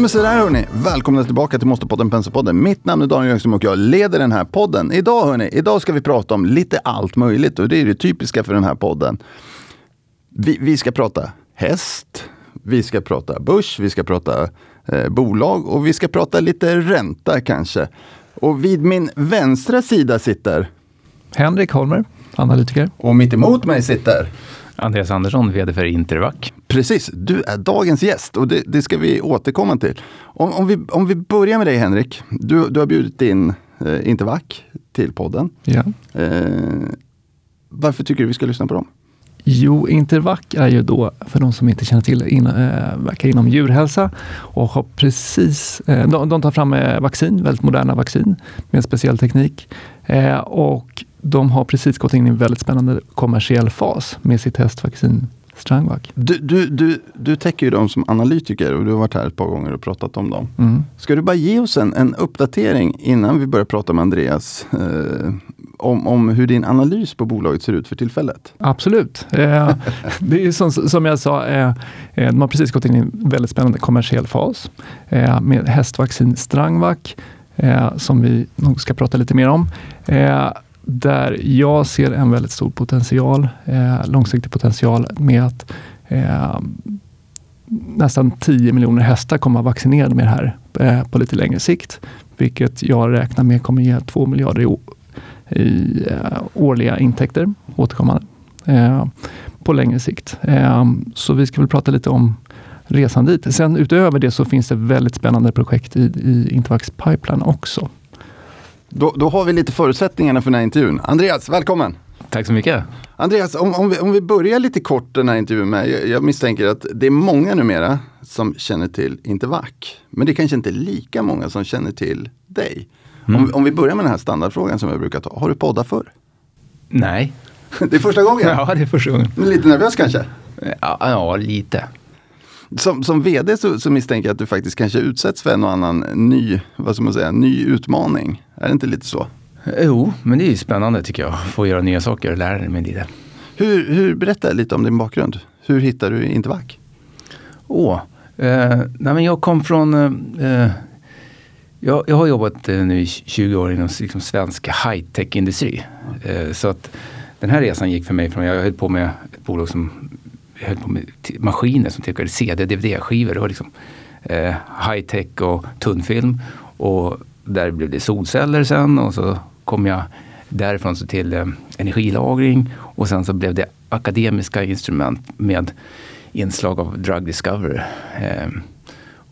Nej men sådär hörni, välkomna tillbaka till Måste-podden Penselpodden. Mitt namn är Daniel Jöngström och jag leder den här podden. Idag hörni, idag ska vi prata om lite allt möjligt och det är det typiska för den här podden. Vi, vi ska prata häst, vi ska prata börs, vi ska prata eh, bolag och vi ska prata lite ränta kanske. Och vid min vänstra sida sitter Henrik Holmer, analytiker. och mitt emot mig sitter Andreas Andersson, VD för Intervac. Precis, du är dagens gäst och det, det ska vi återkomma till. Om, om, vi, om vi börjar med dig Henrik. Du, du har bjudit in eh, Intervac till podden. Ja. Eh, varför tycker du vi ska lyssna på dem? Jo, Intervac är ju då, för de som inte känner till, in, äh, verkar inom djurhälsa och har precis, äh, de, de, tar fram äh, vaccin, väldigt moderna vaccin med speciell teknik. och de har precis gått in i en väldigt spännande kommersiell fas med sitt hästvaccin Strangvac. Du, du, du, du täcker ju dem som analytiker och du har varit här ett par gånger och pratat om dem. Mm. Ska du bara ge oss en, en uppdatering innan vi börjar prata med Andreas eh, om, om hur din analys på bolaget ser ut för tillfället? Absolut. Eh, det är som, som jag sa, eh, eh, de har precis gått in i en väldigt spännande kommersiell fas eh, med hästvaccin Strangvac eh, som vi nog ska prata lite mer om. Där jag ser en väldigt stor potential, eh, långsiktig potential med att eh, nästan 10 miljoner hästar kommer att vara vaccinerade med det här eh, på lite längre sikt. Vilket jag räknar med kommer ge 2 miljarder i, i eh, årliga intäkter återkommande eh, på längre sikt. Eh, så vi ska väl prata lite om resan dit. Sen utöver det så finns det väldigt spännande projekt i, i Intervax pipeline också. Då, då har vi lite förutsättningarna för den här intervjun. Andreas, välkommen! Tack så mycket. Andreas, om, om, vi, om vi börjar lite kort den här intervjun med, jag, jag misstänker att det är många numera som känner till Intervac. Men det är kanske inte är lika många som känner till dig. Mm. Om, om vi börjar med den här standardfrågan som jag brukar ta. Har du poddat förr? Nej. Det är första gången? Ja, det är första gången. Lite nervös kanske? Ja, ja lite. Som, som vd så, så, misstänker jag att du faktiskt kanske utsätts för en och annan ny, vad ska man säga, ny utmaning. Är det inte lite så? Jo, men det är spännande tycker jag. Få göra nya saker och lära mig lite. Hur, hur, berätta lite om din bakgrund. Hur hittade du Intervac? Åh, eh, nej men jag kom från eh, jag, jag, har jobbat eh, nu i 20 år inom liksom, svensk high-tech-industri. Eh, så att den här resan gick för mig från, jag höll på med ett bolag som höll på med maskiner som tillverkade CD, DVD-skivor. Det var liksom eh, high tech och tunnfilm. Och där blev det solceller sen och så kom jag därifrån så till eh, energilagring och sen så blev det akademiska instrument med inslag av drug discovery. Eh,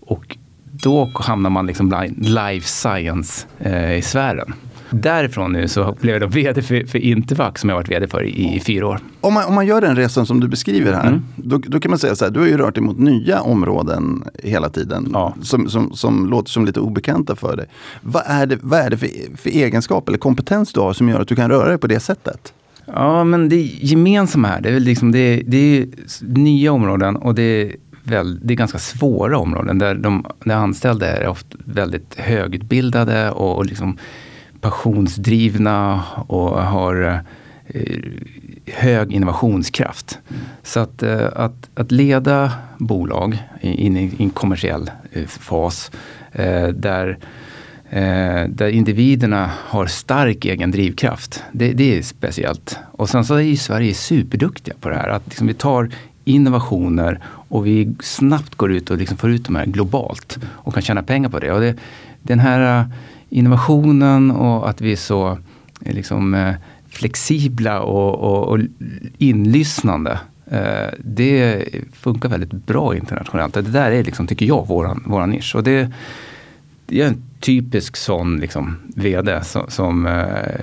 och då hamnar man liksom life science eh, i sfären. Därifrån nu så blev jag då vd för, för Intervac som jag varit vd för i, i, fyra år. Om man, om man gör den resan som du beskriver här, mm. då, då, kan man säga så här, du har ju rört dig mot nya områden hela tiden. Ja. Som, som, som låter som lite obekanta för dig. Vad är det, vad är det för, för egenskap eller kompetens du har som gör att du kan röra dig på det sättet? Ja, men det gemensamma här, det är liksom, det är, det är nya områden och det är väl, det är ganska svåra områden där de, de anställda är ofta väldigt högutbildade och, och liksom passionsdrivna och har eh, hög innovationskraft. Så att, eh, att, att leda bolag in i en kommersiell eh, fas eh, där, eh, där individerna har stark egen drivkraft. Det, det är speciellt. Och sen så är ju Sverige superduktiga på det här. Att liksom vi tar innovationer och vi snabbt går ut och liksom får ut de här globalt och kan tjäna pengar på det. Och det, den här eh, innovationen och att vi är så eh, liksom, eh, flexibla och, och, och inlyssnande. Eh, det funkar väldigt bra internationellt. Det där är, liksom, tycker jag, våran, våran nisch. Och det, det är en typisk sån liksom, VD som, som eh,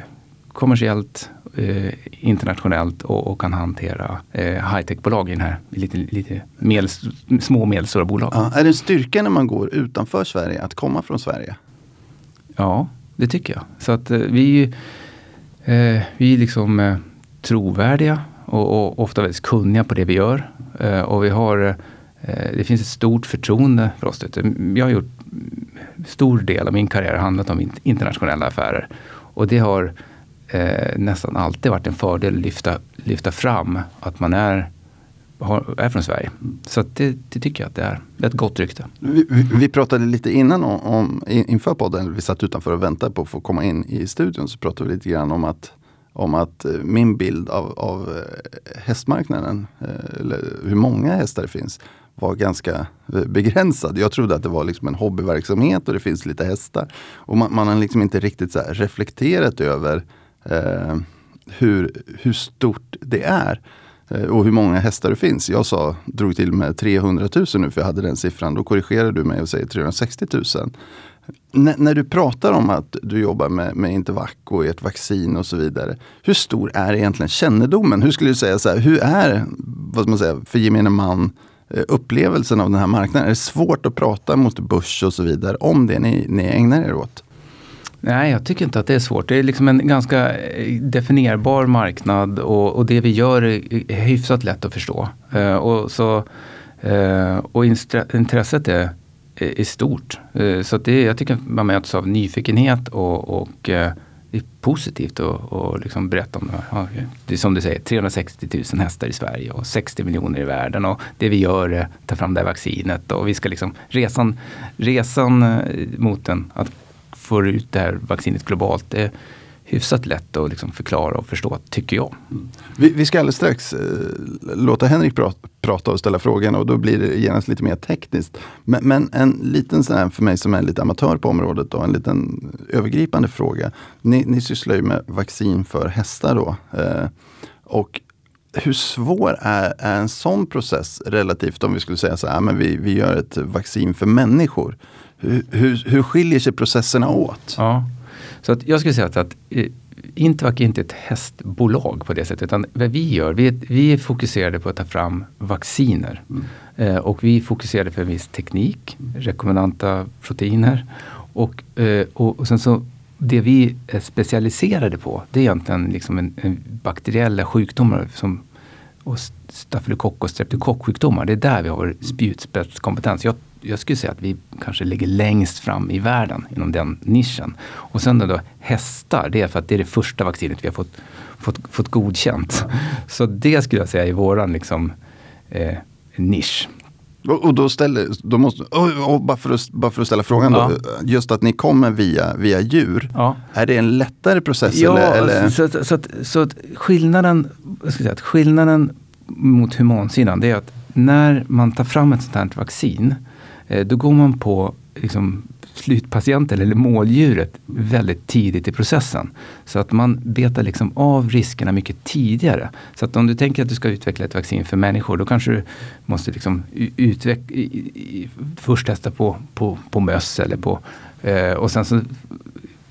kommersiellt, eh, internationellt och, och, kan hantera eh, high-tech-bolag i den här lite, lite medel, små och medelstora bolag. Ja, är det en styrka när man går utanför Sverige att komma från Sverige? Ja, det tycker jag. Så att eh, vi, eh, vi är liksom eh, trovärdiga och, och, ofta väldigt kunniga på det vi gör. Eh, och vi har, eh, det finns ett stort förtroende för oss. Jag har gjort stor del av min karriär handlat om internationella affärer. Och det har eh, nästan alltid varit en fördel att lyfta, lyfta fram att man är har, är från Sverige. Så det, det, tycker jag att det är. Det är ett gott rykte. Vi, vi, vi pratade lite innan om, om, inför podden, vi satt utanför och väntade på att få komma in i studion, så pratade vi lite grann om att om att eh, min bild av, av eh, hästmarknaden, eh, eller hur många hästar det finns, var ganska begränsad. Jag trodde att det var liksom en hobbyverksamhet och det finns lite hästar. Och man, man har liksom inte riktigt så reflekterat över eh, hur, hur stort det är. Eh, och hur många hästar det finns. Jag sa, drog till med 300 000 nu för jag hade den siffran. Då korrigerar du mig och säger 360 000. N när du pratar om att du jobbar med, med Intervac och ert vaccin och så vidare. Hur stor är egentligen kännedomen? Hur skulle du säga, så här, hur är, vad ska man säga, för gemene man eh, upplevelsen av den här marknaden? Är det svårt att prata mot börs och så vidare om det ni, ni ägnar er åt? Nej, jag tycker inte att det är svårt. Det är liksom en ganska eh, definierbar marknad och, och det vi gör är hyfsat lätt att förstå. Uh, och, så, uh, och intresset är, är, stort. Uh, så det, jag tycker man möts av nyfikenhet och, och det är positivt att liksom berätta om det. Ja, det är som du säger, 360 000 hästar i Sverige och 60 miljoner i världen. Och det vi gör är att ta fram det här vaccinet och vi ska liksom resan, resan mot den, att får ut det här vaccinet globalt. Det är hyfsat lätt att liksom förklara och förstå, tycker jag. Mm. Vi, vi ska alldeles strax eh, låta Henrik prata, prata och ställa frågan och då blir det genast lite mer tekniskt. Men, men en liten sån här, för mig som är lite amatör på området, då, en liten övergripande fråga. Ni, ni sysslar ju med vaccin för hästar då. Eh, och hur svår är, är, en sån process relativt om vi skulle säga så här, men vi, vi gör ett vaccin för människor. Hur, hur, skiljer sig processerna åt? Ja. Så att jag skulle säga att, att eh, Intervac är inte ett hästbolag på det sättet. Utan vad vi gör, vi är, vi är fokuserade på att ta fram vacciner. Mm. Eh, och vi är fokuserade på en viss teknik, rekommendanta proteiner. Och, eh, och, sen så det vi är specialiserade på, det är egentligen liksom en, en bakteriella sjukdomar som och stafylokock och streptokocksjukdomar. Det är där vi har vår spjutspetskompetens. Jag jag skulle säga att vi kanske ligger längst fram i världen inom den nischen. Och sen då, hästar, det är för att det är det första vaccinet vi har fått, fått, fått godkänt. Så det skulle jag säga är våran liksom, eh, nisch. Och, då ställer, då måste, och, bara, för att, bara för att ställa frågan ja. då, just att ni kommer via, via djur. Ja. Är det en lättare process? Ja, eller, eller? Så, så, så, att, så att skillnaden, jag ska säga, att skillnaden mot humansidan det är att när man tar fram ett sånt här vaccin Eh, då går man på liksom, slutpatienten eller måldjuret väldigt tidigt i processen. Så att man betar liksom av riskerna mycket tidigare. Så att om du tänker att du ska utveckla ett vaccin för människor då kanske du måste liksom utveckla, först testa på, på, på möss eller på eh, och sen så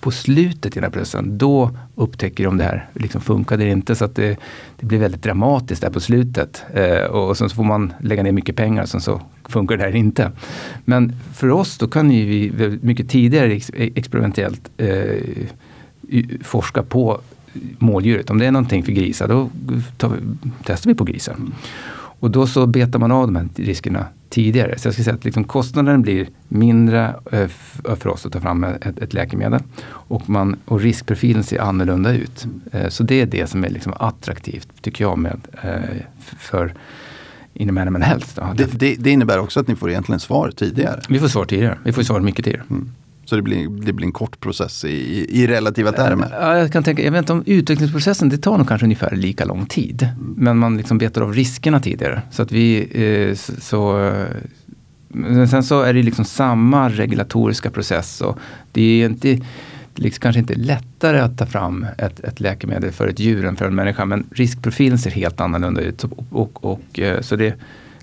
på slutet i den här processen, då upptäcker de det här, liksom funkar det inte? Så att det, det blir väldigt dramatiskt där på slutet. Eh, och sen så får man lägga ner mycket pengar och sen så funkar det här inte. Men för oss då kan ju vi mycket tidigare experimentellt eh, forska på måldjuret. Om det är någonting för grisar, då vi, testar vi på grisar. Och då så betar man av de här riskerna tidigare. Så jag skulle säga att liksom kostnaden blir mindre eh, för oss att ta fram ett, ett läkemedel. Och, man, och riskprofilen ser annorlunda ut. Eh, så det är det som är liksom attraktivt, tycker jag, med, eh, för inom Animal Health. Det, det, det, innebär också att ni får egentligen svar tidigare? Vi får svar tidigare. Vi får svar mycket tidigare. Mm. Så det blir, det blir en kort process i, i relativa termer? Ja, jag kan tänka, jag vet inte om utvecklingsprocessen, det tar nog kanske ungefär lika lång tid. Mm. Men man liksom betar av riskerna tidigare. Så att vi, eh, så, eh, men sen så är det liksom samma regulatoriska process. Och det är inte, det liksom kanske inte lättare att ta fram ett, ett, läkemedel för ett djur än för en människa. Men riskprofilen ser helt annorlunda ut. Och, och, och eh, så det,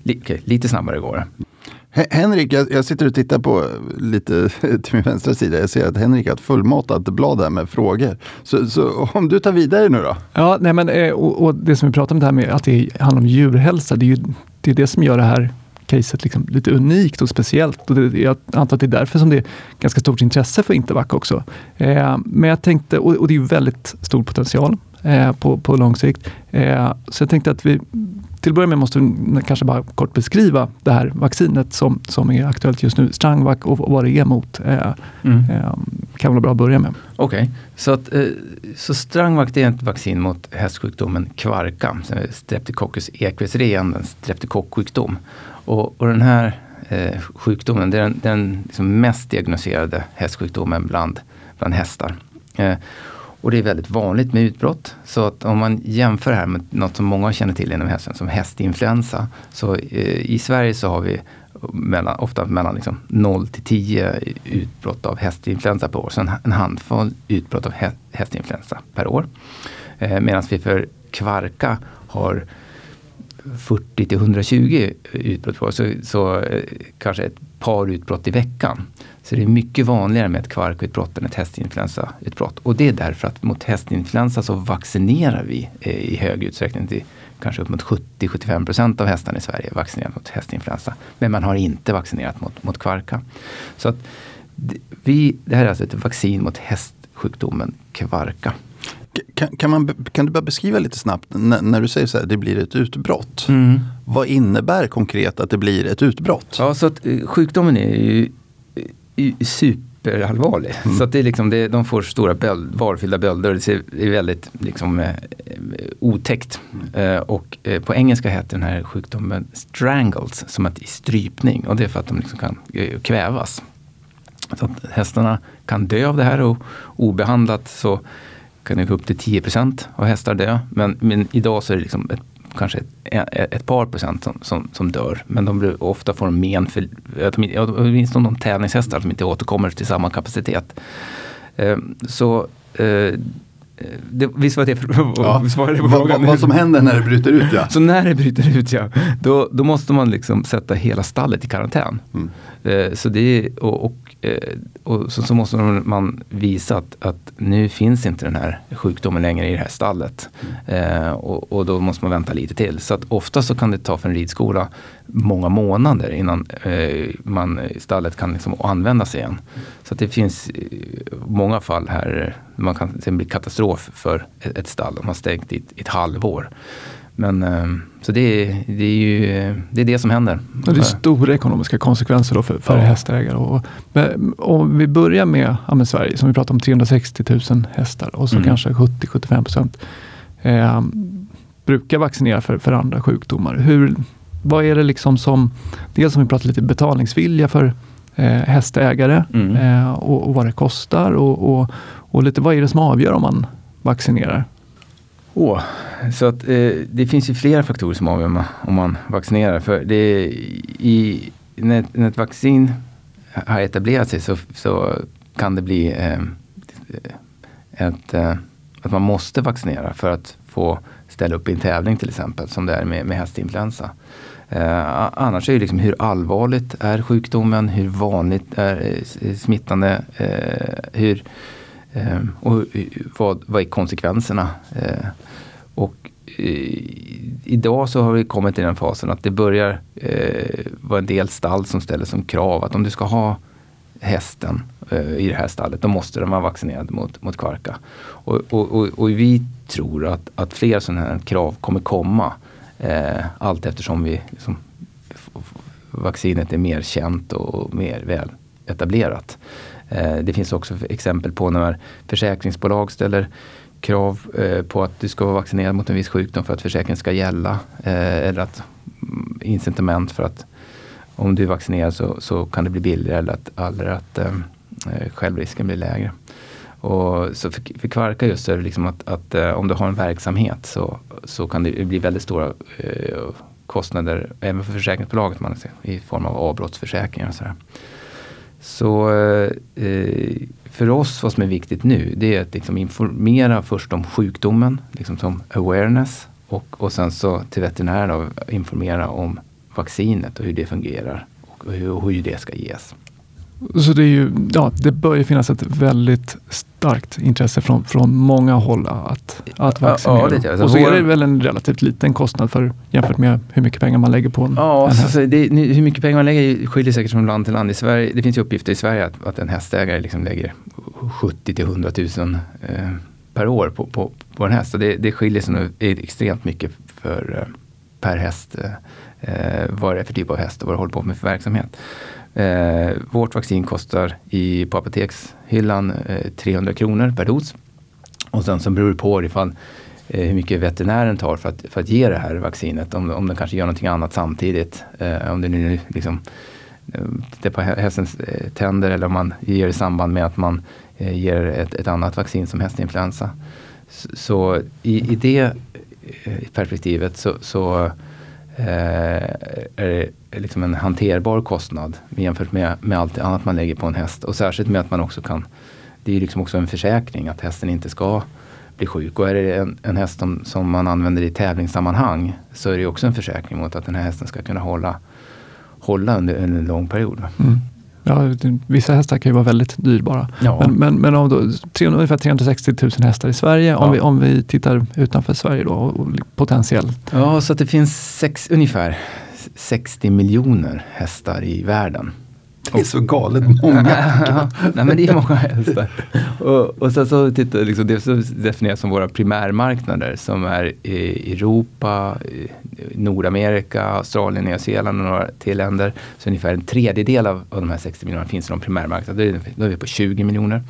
okay, lite snabbare går det. Henrik, jag, jag, sitter och tittar på eh, lite till min vänstra sida. Jag ser att Henrik har ett fullmatat blad här med frågor. Så, så, om du tar vidare nu då? Ja, nej men, eh, och, och, det som vi pratade om det här med att det handlar om djurhälsa. Det är ju det, är det som gör det här caset liksom lite unikt och speciellt. Och det, jag antar att det är därför som det är ganska stort intresse för Intervac också. Eh, men jag tänkte, och, och, det är ju väldigt stor potential eh, på, på lång sikt. Eh, så jag tänkte att vi till att börja med måste vi kanske bara kort beskriva det här vaccinet som, som är aktuellt just nu, Strangvac och vad det är mot. Eh, mm. eh, kan vara bra att börja med. Okej, okay. så, eh, så Strangvac är ett vaccin mot hästsjukdomen kvarka, Streptococcus equus en streptokocksjukdom. Och, och den här eh, sjukdomen, det är den, den liksom mest diagnostiserade hästsjukdomen bland, bland hästar. Och det är väldigt vanligt med utbrott. Så att om man jämför det här med något som många känner till inom hästen, som hästinfluensa. Så eh, i Sverige så har vi mellan, ofta mellan liksom 0 till 10 utbrott av hästinfluensa per år. Så en, en handfull utbrott av hästinfluensa per år. Eh, Medan vi för kvarka har 40 till 120 utbrott per år. Så, så eh, kanske ett par utbrott i veckan. Så det är mycket vanligare med ett kvarkutbrott än ett hästinfluensautbrott. Och det är därför att mot hästinfluensa så vaccinerar vi eh, i hög utsträckning. Till kanske upp mot 70-75 procent av hästarna i Sverige är vaccinerade mot hästinfluensa. Men man har inte vaccinerat mot, mot kvarka. Så att vi, det här är alltså ett vaccin mot hästsjukdomen kvarka. Kan, kan, man, kan du bara beskriva lite snabbt, när, när du säger så här, det blir ett utbrott. Mm. Vad innebär konkret att det blir ett utbrott? Ja, så att, eh, sjukdomen är ju superallvarlig. Mm. Så att det är liksom, det, de får stora böld, varfyllda bölder. Det, ser, det är väldigt liksom, eh, otäckt. Mm. Eh, och eh, på engelska heter den här sjukdomen strangles, som att strypning. Och det är för att de liksom kan eh, kvävas. Så att hästarna kan dö av det här och obehandlat så kan det gå upp till 10% av hästar dö. Men, men idag så är det liksom ett kanske ett, ett par procent som, som, som, dör. Men de blir, ofta får de men för, åtminstone de tävlingshästar som inte återkommer till samma kapacitet. Eh, så eh, det, visst var det, ja. på frågan? Vad, vad som händer när det bryter ut ja. Så när det bryter ut ja, då, då måste man liksom sätta hela stallet i karantän. Mm. Eh, så det, och, och Eh, och så, så, måste man visa att, att, nu finns inte den här sjukdomen längre i det här stallet. Mm. Eh, och, och, då måste man vänta lite till. Så att ofta så kan det ta för en ridskola många månader innan eh, man, stallet kan liksom användas igen. Så att det finns eh, många fall här man kan det bli katastrof för ett, ett stall om man stängt i ett, ett halvår. Men, ehm, så det är, det är ju det, är det som händer. Det är stora ekonomiska konsekvenser då för, för ja. hästägare. Och, om vi börjar med, ja, med Sverige, som vi pratar om 360 000 hästar och så mm. kanske 70-75 procent eh, brukar vaccinera för, för andra sjukdomar. Hur, vad är det liksom som, dels om vi pratar lite betalningsvilja för eh, hästägare mm. eh, och, och, vad det kostar och, och, och lite vad är det som avgör om man vaccinerar? Oh, så att, eh, det finns ju flera faktorer som avgör om man vaccinerar. För det i, när, när ett vaccin har etablerat sig så, så kan det bli eh, ett, eh, att man måste vaccinera för att få ställa upp i en tävling till exempel som det är med, med hästinfluensa. Eh, annars är det liksom hur allvarligt är sjukdomen, hur vanligt är eh, smittande, eh, hur Eh, och vad, vad är konsekvenserna? Eh, och eh, idag så har vi kommit till den fasen att det börjar eh, vara en del stall som ställer som krav att om du ska ha hästen eh, i det här stallet, då måste den vara vaccinerad mot, mot kvarka. Och, och, och, och vi tror att, att fler sådana här krav kommer komma eh, allt eftersom vi, liksom, vaccinet är mer känt och mer väl etablerat. Eh, det finns också exempel på när försäkringsbolag ställer krav eh, på att du ska vara vaccinerad mot en viss sjukdom för att försäkringen ska gälla. Eh, eller att mm, incitament för att om du är vaccinerad så, så kan det bli billigare eller att, eller att eh, eh självrisken blir lägre. Och så för, för Kvarka just är det liksom att, att eh, om du har en verksamhet så, så kan det bli väldigt stora eh, kostnader även för försäkringsbolaget man ser, i form av avbrottsförsäkringar och sådär. Så eh, eh, för oss vad som är viktigt nu det är att liksom informera först om sjukdomen, liksom som awareness. Och, och sen så till veterinären informera om vaccinet och hur det fungerar och hur, och hur det ska ges. Så det, är ju, ja, det bör ju finnas ett väldigt starkt intresse från, från många håll att, att vaccinera. Ja, det, alltså, och så är det väl en relativt liten kostnad för, jämfört med hur mycket pengar man lägger på en, Ja, en alltså, det, hur mycket pengar man lägger skiljer säkert från land till land. I Sverige, det finns ju uppgifter i Sverige att, att en hästägare liksom lägger 70 till 100 000 eh, per år på, på, på en häst. Och det, det skiljer sig nog extremt mycket för, eh, per häst eh, vad det är för typ av häst och vad det håller på med för verksamhet. Eh, vårt vaccin kostar i, på apotekshyllan eh, 300 kronor per dos. Och sen så beror det på ifall eh, hur mycket veterinären tar för att, för att ge det här vaccinet. Om, om den kanske gör någonting annat samtidigt. Eh, om det nu liksom det på hästens eh, tänder eller om man ger i samband med att man eh, ger ett, ett annat vaccin som hästinfluensa. Så, så i, i det eh, perspektivet så, så Eh, är det liksom en hanterbar kostnad jämfört med, med allt annat man lägger på en häst. Och särskilt med att man också kan, det är liksom också en försäkring att hästen inte ska bli sjuk. Och är det en, en häst som, som man använder i tävlingssammanhang så är det också en försäkring mot att den här hästen ska kunna hålla, hålla under en lång period. Mm. Ja, vissa hästar kan ju vara väldigt dyrbara. Ja. Men, men, men om då, ungefär 360 000 hästar i Sverige, ja. om, vi, om vi tittar utanför Sverige då, och potentiellt. Ja, så att det finns sex, ungefär 60 miljoner hästar i världen. Det är så galet många. nej men det är många hästar. Och, och sen så tittar liksom det som definieras som våra primärmarknader som är i Europa, Nordamerika, Australien, Nya Zeeland och några till länder. Så ungefär en tredjedel av, av de här 60 miljonerna finns i de primärmarknaderna. Då är vi på 20 miljoner.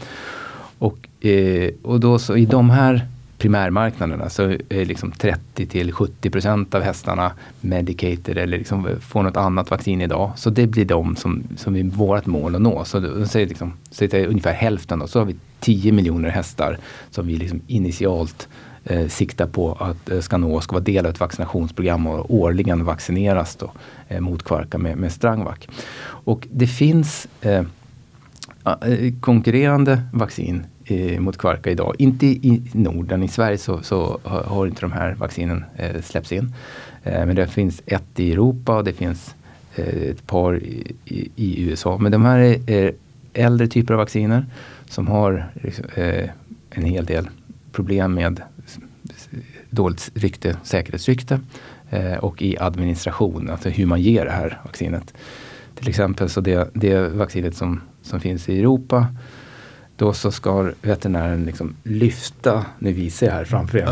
Och, eh, och då så i de här primärmarknaderna så är liksom 30 till 70 procent av hästarna medicated eller liksom får något annat vaccin idag. Så det blir de som, som är vårt mål att nå. Så, då, liksom, ungefär hälften då, så har vi 10 miljoner hästar som vi liksom initialt eh, siktar på att eh, ska nå, ska vara del av ett vaccinationsprogram och årligen vaccineras då, eh, mot kvarka med, med Strangvac. Och det finns eh, eh konkurrerande vaccin eh, mot kvarka idag. Inte i Norden, i Sverige så, så har inte de här vaccinen eh, släppts in. Eh, men det finns ett i Europa och det finns eh, ett par i, i, i, USA. Men de här är, äldre typer av vacciner som har eh, en hel del problem med dåligt rykte, säkerhetsrykte eh, och i administration, alltså hur man ger det här vaccinet. Till exempel så det, det vaccinet som, som finns i Europa då så ska veterinären liksom lyfta, nu visar jag här framför er,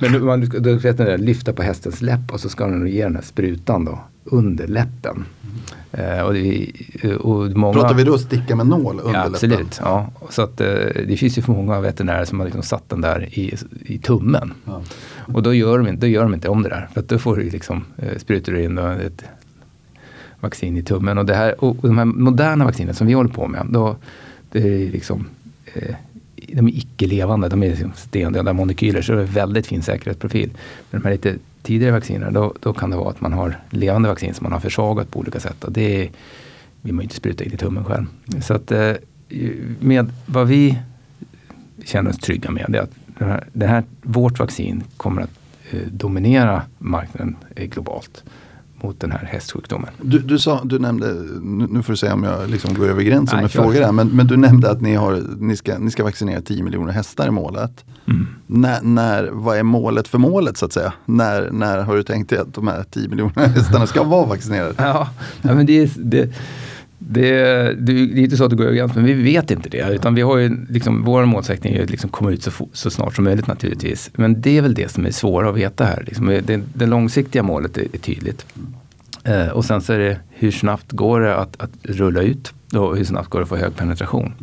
men man, då veterinären lyfta på hästens läpp och så ska den ge den här sprutan då under läppen. Eh, och det, och många, Pratar vi då sticka med nål under ja, absolut? Ja, så att, eh, det finns ju för många veterinärer som har liksom satt den där i, i tummen. Ja. Och då gör, de, då gör de inte om det där. För då får du liksom, eh, sprutar du in ett vaccin i tummen. Och, det här, och, och de här moderna vaccinen som vi håller på med, då, Eh, liksom, eh, de är icke-levande, de är liksom stendöda molekyler så det är väldigt fin säkerhetsprofil. Men de här lite tidigare vaccinerna, då, då kan det vara att man har levande vaccin som man har försvagat på olika sätt. Och det vill man ju inte spruta in i tummen själv. Så att eh, med vad vi känner oss trygga med, det är att det här, det här, vårt vaccin kommer att eh, dominera marknaden eh, globalt mot den här hästsjukdomen. Du, du, sa, du nämnde, nu får du säga om jag liksom går över gränsen Nej, med frågor här, men, men, du nämnde att ni, har, ni, ska, ni ska vaccinera 10 miljoner hästar i målet. Mm. När, när, vad är målet för målet så att säga? När, när har du tänkt dig att de här 10 miljoner hästarna ska vara vaccinerade? Ja, ja men det, det det, det, är inte så att det går överens, men vi vet inte det. Utan vi har ju liksom, vår målsättning är att liksom komma ut så, så, snart som möjligt naturligtvis. Men det är väl det som är svårt att veta här. Liksom, det, det långsiktiga målet är, är tydligt. Eh, och sen så är det hur snabbt går det att, att rulla ut och hur snabbt går det att få hög penetration.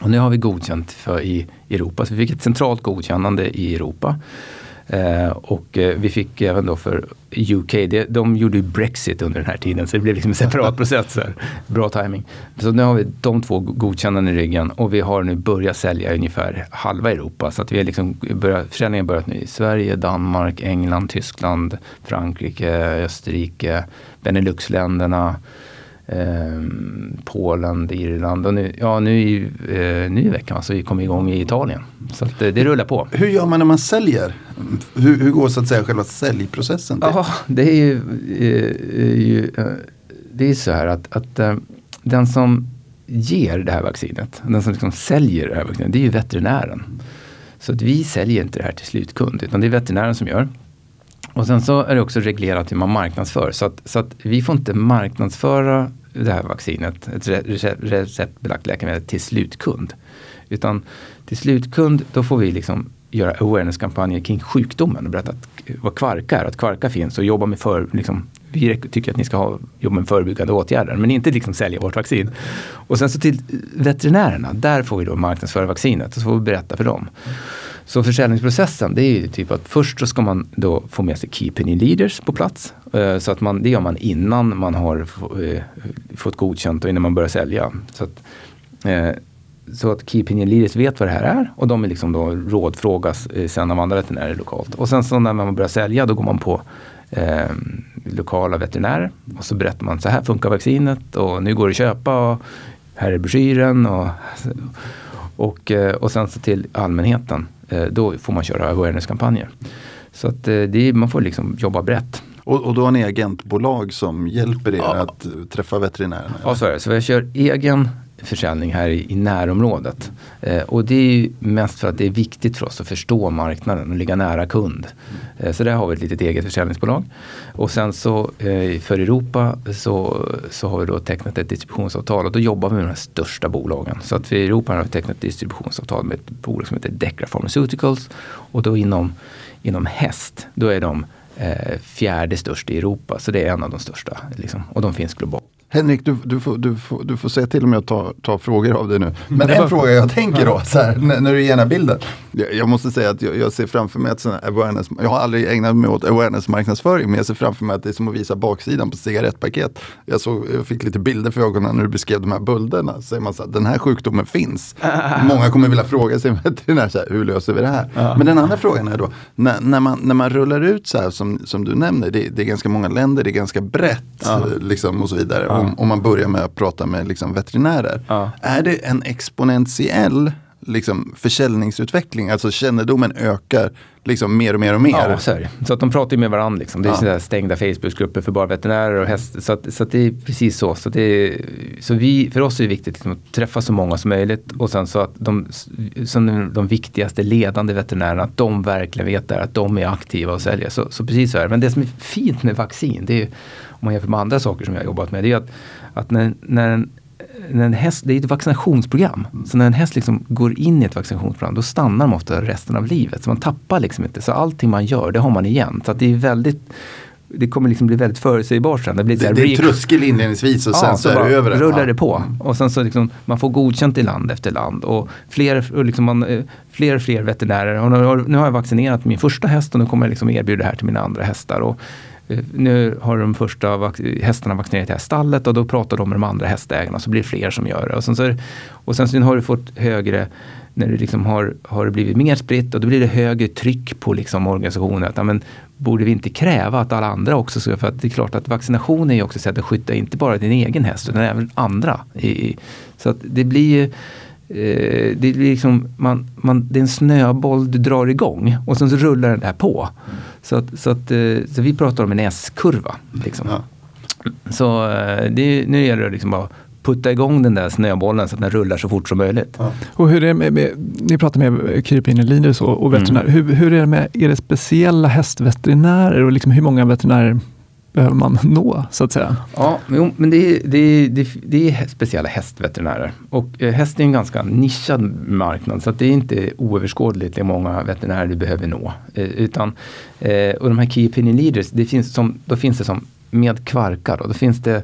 Och nu har vi godkänt för i Europa, så vi fick ett centralt godkännande i Europa. Eh, och eh, vi fick även då för UK, det, de gjorde ju Brexit under den här tiden så det blev liksom en separat process. Bra timing. Så nu har vi de två godkännanden i ryggen och vi har nu börjat sälja ungefär halva Europa. Så att vi har liksom börjat, försäljningen har börjat nu i Sverige, Danmark, England, Tyskland, Frankrike, Österrike, Beneluxländerna. Eh, Polen, Irland och nu, ja, nu, i, eh, nu i veckan så vi kom igång i Italien. Så att, eh, det rullar på. Hur gör man när man säljer? Hur, hur går så att säga själva säljprocessen? Ja, det är ju, är ju det är så här att, att den som ger det här vaccinet, den som liksom säljer det här vaccinet, det är ju veterinären. Så att vi säljer inte det här till slutkund, utan det är veterinären som gör. Och sen så är det också reglerat hur man marknadsför. Så att, så att vi får inte marknadsföra det här vaccinet, ett receptbelagt läkemedel till slutkund. Utan till slutkund då får vi liksom göra awareness-kampanjer kring sjukdomen och berätta att, vad kvarka är, att kvarka finns och jobba med för, liksom, vi tycker att ni ska ha, jobba med förebyggande åtgärder, men inte liksom sälja vårt vaccin. Och sen så till veterinärerna, där får vi då marknadsföra vaccinet och så får vi berätta för dem. Så försäljningsprocessen det är ju typ att först så ska man då få med sig Key Opinion Leaders på plats. Eh, så att man, det gör man innan man har eh, fått godkänt och innan man börjar sälja. Så att, eh, så att Key Opinion Leaders vet vad det här är och de är liksom då rådfrågas sen av andra veterinärer lokalt. Och sen så när man börjar sälja då går man på eh, lokala veterinärer och så berättar man så här funkar vaccinet och nu går det att köpa och här är broschyren och, och, och sen så till allmänheten. Eh, då får man köra awareness-kampanjer. Så att eh, det, man får liksom jobba brett. Och, och då har ni agentbolag som hjälper er ja. att träffa veterinärerna? Ja, så är det. Så jag kör egen försäljning här i, i närområdet. Eh, och det är mest för att det är viktigt för oss att förstå marknaden och ligga nära kund. Eh, så där har vi ett litet eget försäljningsbolag. Och sen så eh, för Europa så, så har vi då tecknat ett distributionsavtal och då jobbar vi med de största bolagen. Så att för Europa har vi tecknat ett distributionsavtal med ett bolag som heter Decra Pharmaceuticals och då inom, inom häst, då är de eh, fjärde störst i Europa. Så det är en av de största. Liksom. Och de finns globalt. Henrik, du, du, får, du, får, du får säga till om jag tar, tar frågor av dig nu. Men en fråga jag tänker då, så här, när, när, du ger den här bilden. Jag, jag måste säga att jag, jag, ser framför mig att sån awareness, jag har aldrig ägnat mig åt awareness-marknadsföring, men jag ser framför mig att det är som att visa baksidan på cigarettpaket. Jag, såg, jag fick lite bilder för ögonen när du beskrev de här bölderna. Så säger man så här, den här sjukdomen finns. Många kommer vilja fråga sin veterinär, så här, hur löser vi det här? Ja. Men den andra frågan är då, när, när, man, när man rullar ut så här som, som du nämner, det, det är ganska många länder, det är ganska brett ja. liksom, och så vidare. Ja om, om man börjar med att prata med liksom, veterinärer. Är det en exponentiell liksom, försäljningsutveckling? Alltså kännedomen ökar liksom mer och mer och mer. Ja, så, så att de pratar ju med varandra. Liksom. Det är ja. stängda Facebookgrupper för bara veterinärer och hästar. Så, att, så att det är precis så. Så, det så vi, för oss är det viktigt liksom, att träffa så många som möjligt och sen så att de, som de viktigaste ledande veterinärerna, att de verkligen vet där, att de är aktiva och säljer. Så, så precis så är det. Men det som är fint med vaccin, det är om man jämför med andra saker som jag har jobbat med, det är att, att när, när en när en häst, det är ett vaccinationsprogram. Så när en häst liksom går in i ett vaccinationsprogram då stannar de ofta resten av livet. Så man tappar liksom inte. Så allting man gör det har man igen. Så det är väldigt det kommer liksom bli väldigt förutsägbart sen. Det, blir det, det är tröskel inledningsvis och sen ja, så, så är det över. rullar ja. det på. Och sen så liksom, man får godkänt i land efter land. Och fler och liksom man, eh, fler fler veterinärer. Och nu, har, jag vaccinerat min första häst och nu kommer jag liksom erbjuda det här till mina andra hästar. Och Eh, nu har de första hästarna vaccinerat i stallet och då pratar de med de andra hästägarna så blir det fler som gör det. Och sen, så, och sen så har du fått högre när det liksom har, har blivit mer spritt och då blir det högre tryck på liksom organisationen. Att, men, borde vi inte kräva att alla andra också ska, för att det är klart att vaccination är ju också ett sätt att skydda inte bara din egen häst utan även andra. I, så att det blir ju eh, det, blir liksom, man, man, det är en snöboll du drar igång och sen så rullar den där på. Så, att, så, att, eh, så vi pratar om en S-kurva. Liksom. Ja. Så eh, det, nu gäller det liksom bara putta igång den där snöbollen så att den rullar så fort som möjligt. Ja. Och hur är det med, med ni pratar med Krypin Leaders och, och veterinärer. Mm. Hur, hur, är det med, är det speciella hästveterinärer och liksom hur många veterinärer behöver man nå så att säga? Ja, men det är, det, är, det, är, det är speciella hästveterinärer. Och eh, häst är en ganska nischad marknad så att det är inte oöverskådligt hur många veterinärer du behöver nå. Eh, utan, eh, och de här Key Opinion Leaders, det finns som, då finns det som med kvarkar. Då, då finns det,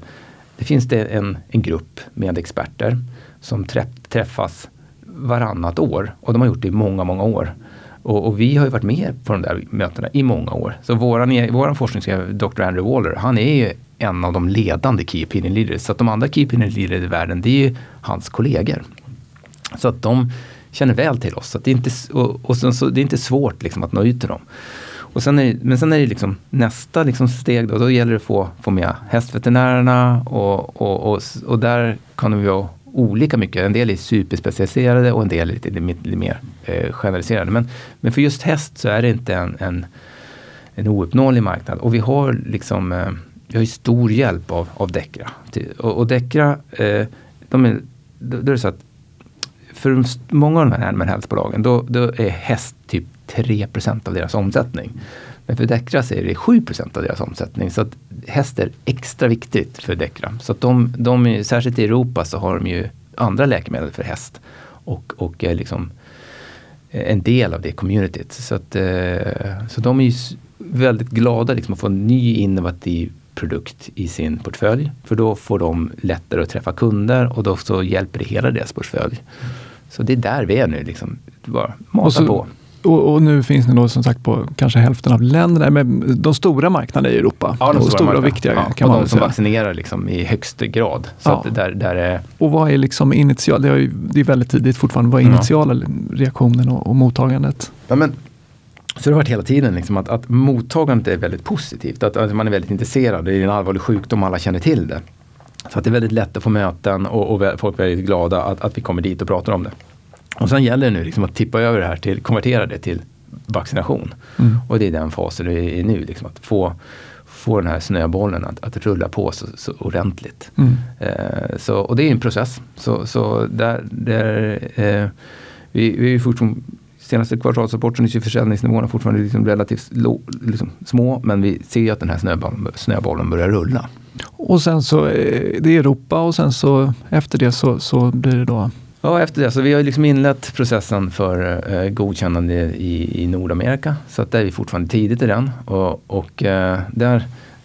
det finns det en, en grupp med experter som träffas varannat år och de har gjort det i många, många år. Och, och, vi har ju varit med på de där mötena i många år. Så våran, e-, våran forskningschef, Dr. Andrew Waller, han är ju en av de ledande Key Opinion Leaders. Så att de andra Key Opinion Leaders i världen, det är ju hans kollegor. Så att de känner väl till oss. Så det, är inte, och, och sen, så, det är inte svårt liksom att nå ut till dem. Och sen är, men sen är det liksom nästa liksom steg då, då gäller det att få, få med hästveterinärerna och, och, och, och där kan vi olika mycket. En del är superspecialiserade och en del är lite, lite mer eh, generaliserade. Men, men för just häst så är det inte en, en, en ouppnåelig marknad. Och vi har liksom eh, vi har stor hjälp av, av Decra. Och, och Decra, eh, de är, då, då är det så att för många av de här animal health-bolagen då, då är häst typ 3% av deras omsättning. Men för Decra så är det 7 av deras omsättning. Så att häst är extra viktigt för Decra. Så att de, de, särskilt i Europa så har de ju andra läkemedel för häst. Och, och är liksom en del av det communityt. Så, att, eh, så de är ju väldigt glada liksom att få en ny innovativ produkt i sin portfölj. För då får de lättare att träffa kunder och då så hjälper det hela deras portfölj. Så det är där vi är nu. Liksom. Bara mata så, på. Och, och, nu finns ni då som sagt på kanske hälften av länderna, med de stora marknaderna i Europa. Ja, de stora, stora och viktiga ja, kan och man de som säga. vaccinerar liksom i högsta grad. Så Ja. där, där är, Och vad är liksom initial, det är, ju, det är väldigt tidigt fortfarande, vad är initiala reaktionen och, och mottagandet? ja, men, så det har varit hela tiden liksom att, att mottagandet är väldigt positivt. Att, att man är väldigt intresserad. Det är en allvarlig sjukdom, alla känner till det. Så att det är väldigt lätt att få möten och, och folk är väldigt glada att, att vi kommer dit och pratar om det. Och sen gäller det nu liksom att tippa över det här till, konvertera det till vaccination. Mm. Och det är den fasen vi är nu, liksom att få, få den här snöbollen att, att rulla på så, så ordentligt. Mm. Eh, så, och det är en process. Så, så där, där, eh, vi, vi är fortfarande, senaste kvartalsrapporten är försäljningsnivåerna fortfarande liksom relativt lå, liksom små, men vi ser att den här snöbollen, snöbollen börjar rulla. Och sen så, eh, det är Europa och sen så efter det så, så blir det då Ja, efter det. Så vi har liksom inlett processen för eh, godkännande i, i Nordamerika. Så att där är vi fortfarande tidigt i den. Och, och eh, där,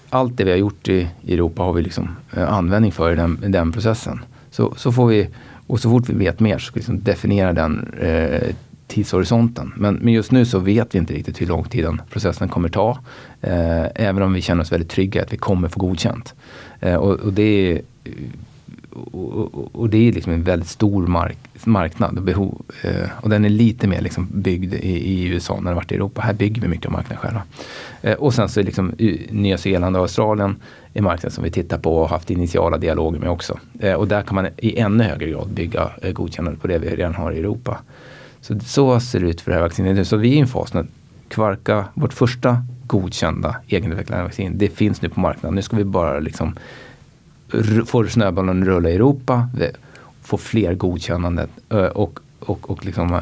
allt det vi har gjort i, i Europa har vi liksom eh, användning för i den, i den processen. Så, så får vi, och så fort vi vet mer så ska vi liksom definiera den eh, tidshorisonten. Men, men just nu så vet vi inte riktigt hur lång tid den processen kommer ta. Eh, även om vi känner oss väldigt trygga att vi kommer få godkänt. Eh, och, och det är och, och, och det är liksom en väldigt stor mark, marknad och behov. Eh, och den är lite mer liksom byggd i, i USA när det varit i Europa. Här bygger vi mycket av marknaden själva. Eh, och sen så är liksom i Nya Zeeland och Australien är marknader som vi tittar på och haft initiala dialoger med också. Eh, och där kan man i ännu högre grad bygga eh, godkännande på det vi redan har i Europa. Så, så ser det ut för det här vaccinet nu. Så vi är i en fas när Kvarka, vårt första godkända egenutvecklade vaccin, det finns nu på marknaden. Nu ska vi bara liksom får snöbollen rulla i Europa, får fler godkännanden och, och, och liksom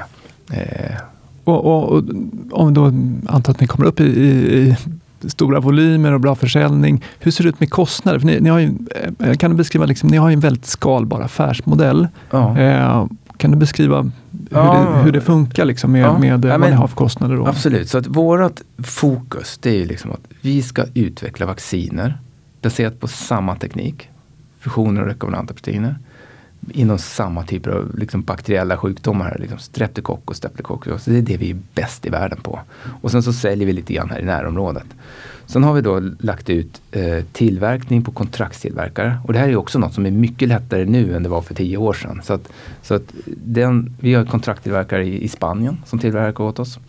eh, Och, och, och om då antar att ni kommer upp i, i, i stora volymer och bra försäljning. Hur ser det ut med kostnader? För ni, ni har ju, eh, kan du beskriva, liksom, ni har ju en väldigt skalbar affärsmodell. ja. Eh, kan du beskriva hur, Ja. det, hur det funkar liksom med, Ja. med eh, vad ni men- har för kostnader? Då? Absolut, så att vårt fokus det är ju liksom att vi ska utveckla vacciner baserat på samma teknik, fusioner och rekombinanta proteiner, inom samma typer av liksom bakteriella sjukdomar, liksom streptokock och streptokock. Så det är det vi är bäst i världen på. Och sen så säljer vi lite grann här i närområdet. Sen har vi då lagt ut eh, tillverkning på kontraktstillverkare. Och det här är också något som är mycket lättare nu än det var för tio år sedan. Så att, så att den, vi har kontraktstillverkare i, i Spanien som tillverkar åt oss.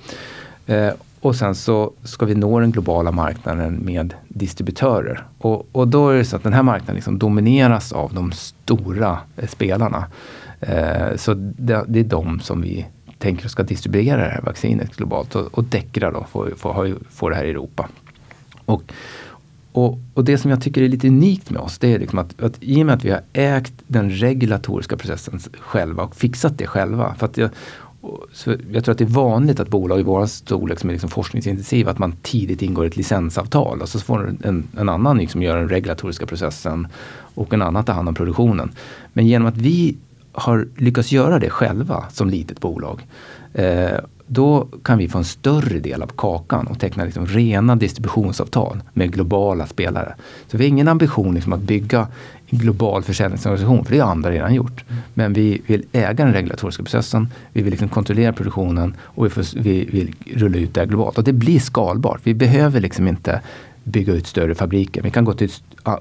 Eh, och sen så ska vi nå den globala marknaden med distributörer. Och, och då är det så att den här marknaden liksom domineras av de stora eh, spelarna. Eh, så det, det är de som vi tänker ska distribuera det här vaccinet globalt. Och, och Decra då får, får, får det här i Europa. Och, och, och det som jag tycker är lite unikt med oss, det är liksom att, att i och med att vi har ägt den regulatoriska processen själva och fixat det själva. För att jag, så jag tror att det är vanligt att bolag i vår storlek som är liksom forskningsintensiva, att man tidigt ingår ett licensavtal och så får en, en annan liksom göra den regulatoriska processen och en annan ta hand om produktionen. Men genom att vi har lyckats göra det själva som litet bolag, eh, då kan vi få en större del av kakan och teckna liksom rena distributionsavtal med globala spelare. Så vi har ingen ambition liksom att bygga en global försäljningsorganisation, för det har andra redan gjort. Men vi vill äga den regulatoriska processen, vi vill liksom kontrollera produktionen och vi, får, vi vill rulla ut det här globalt. Och det blir skalbart. Vi behöver liksom inte bygga ut större fabriker. Vi kan gå till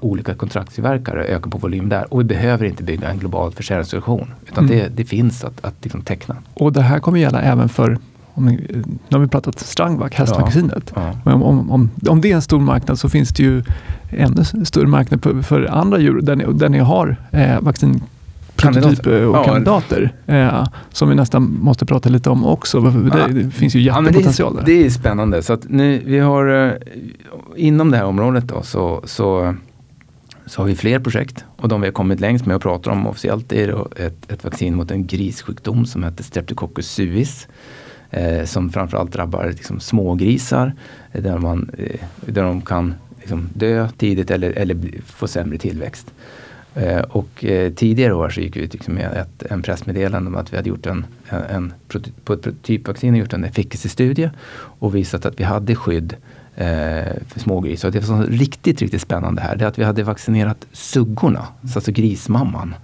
olika kontraktstillverkare och öka på volym där. Och vi behöver inte bygga en global försäljningsorganisation. Utan Mm. det, det finns att, att liksom teckna. Och det här kommer gälla även för, om nu har vi pratat Strangvac, hästvaccinet. Ja. Men om, om, om, om det är en stor marknad så finns det ju ännu större marknad för, för andra djur där ni, där ni har eh, vaccinprototyp Kandidater. och Ja. kandidater. Eh, som vi nästan måste prata lite om också. Det, Ja. det finns ju Ja, jättepotential det, där. är, det är spännande. Så nu, vi har eh, inom det här området då, så, så, så har vi fler projekt. Och de vi har kommit längst med och pratar om officiellt är ett, ett vaccin mot en grissjukdom som heter Streptococcus suis. Eh, som framförallt drabbar liksom, smågrisar. Eh, där, man, eh, där de kan liksom, dö tidigt eller, eller få sämre tillväxt. Eh, och eh, tidigare år så gick vi ut liksom med ett, en pressmeddelande om att vi hade gjort en, en, en på ett prototypvaccin gjort en efficacy-studie och visat att vi hade skydd eh, för smågrisar. Det som är riktigt, riktigt spännande här det är att vi hade vaccinerat suggorna, alltså grismamman.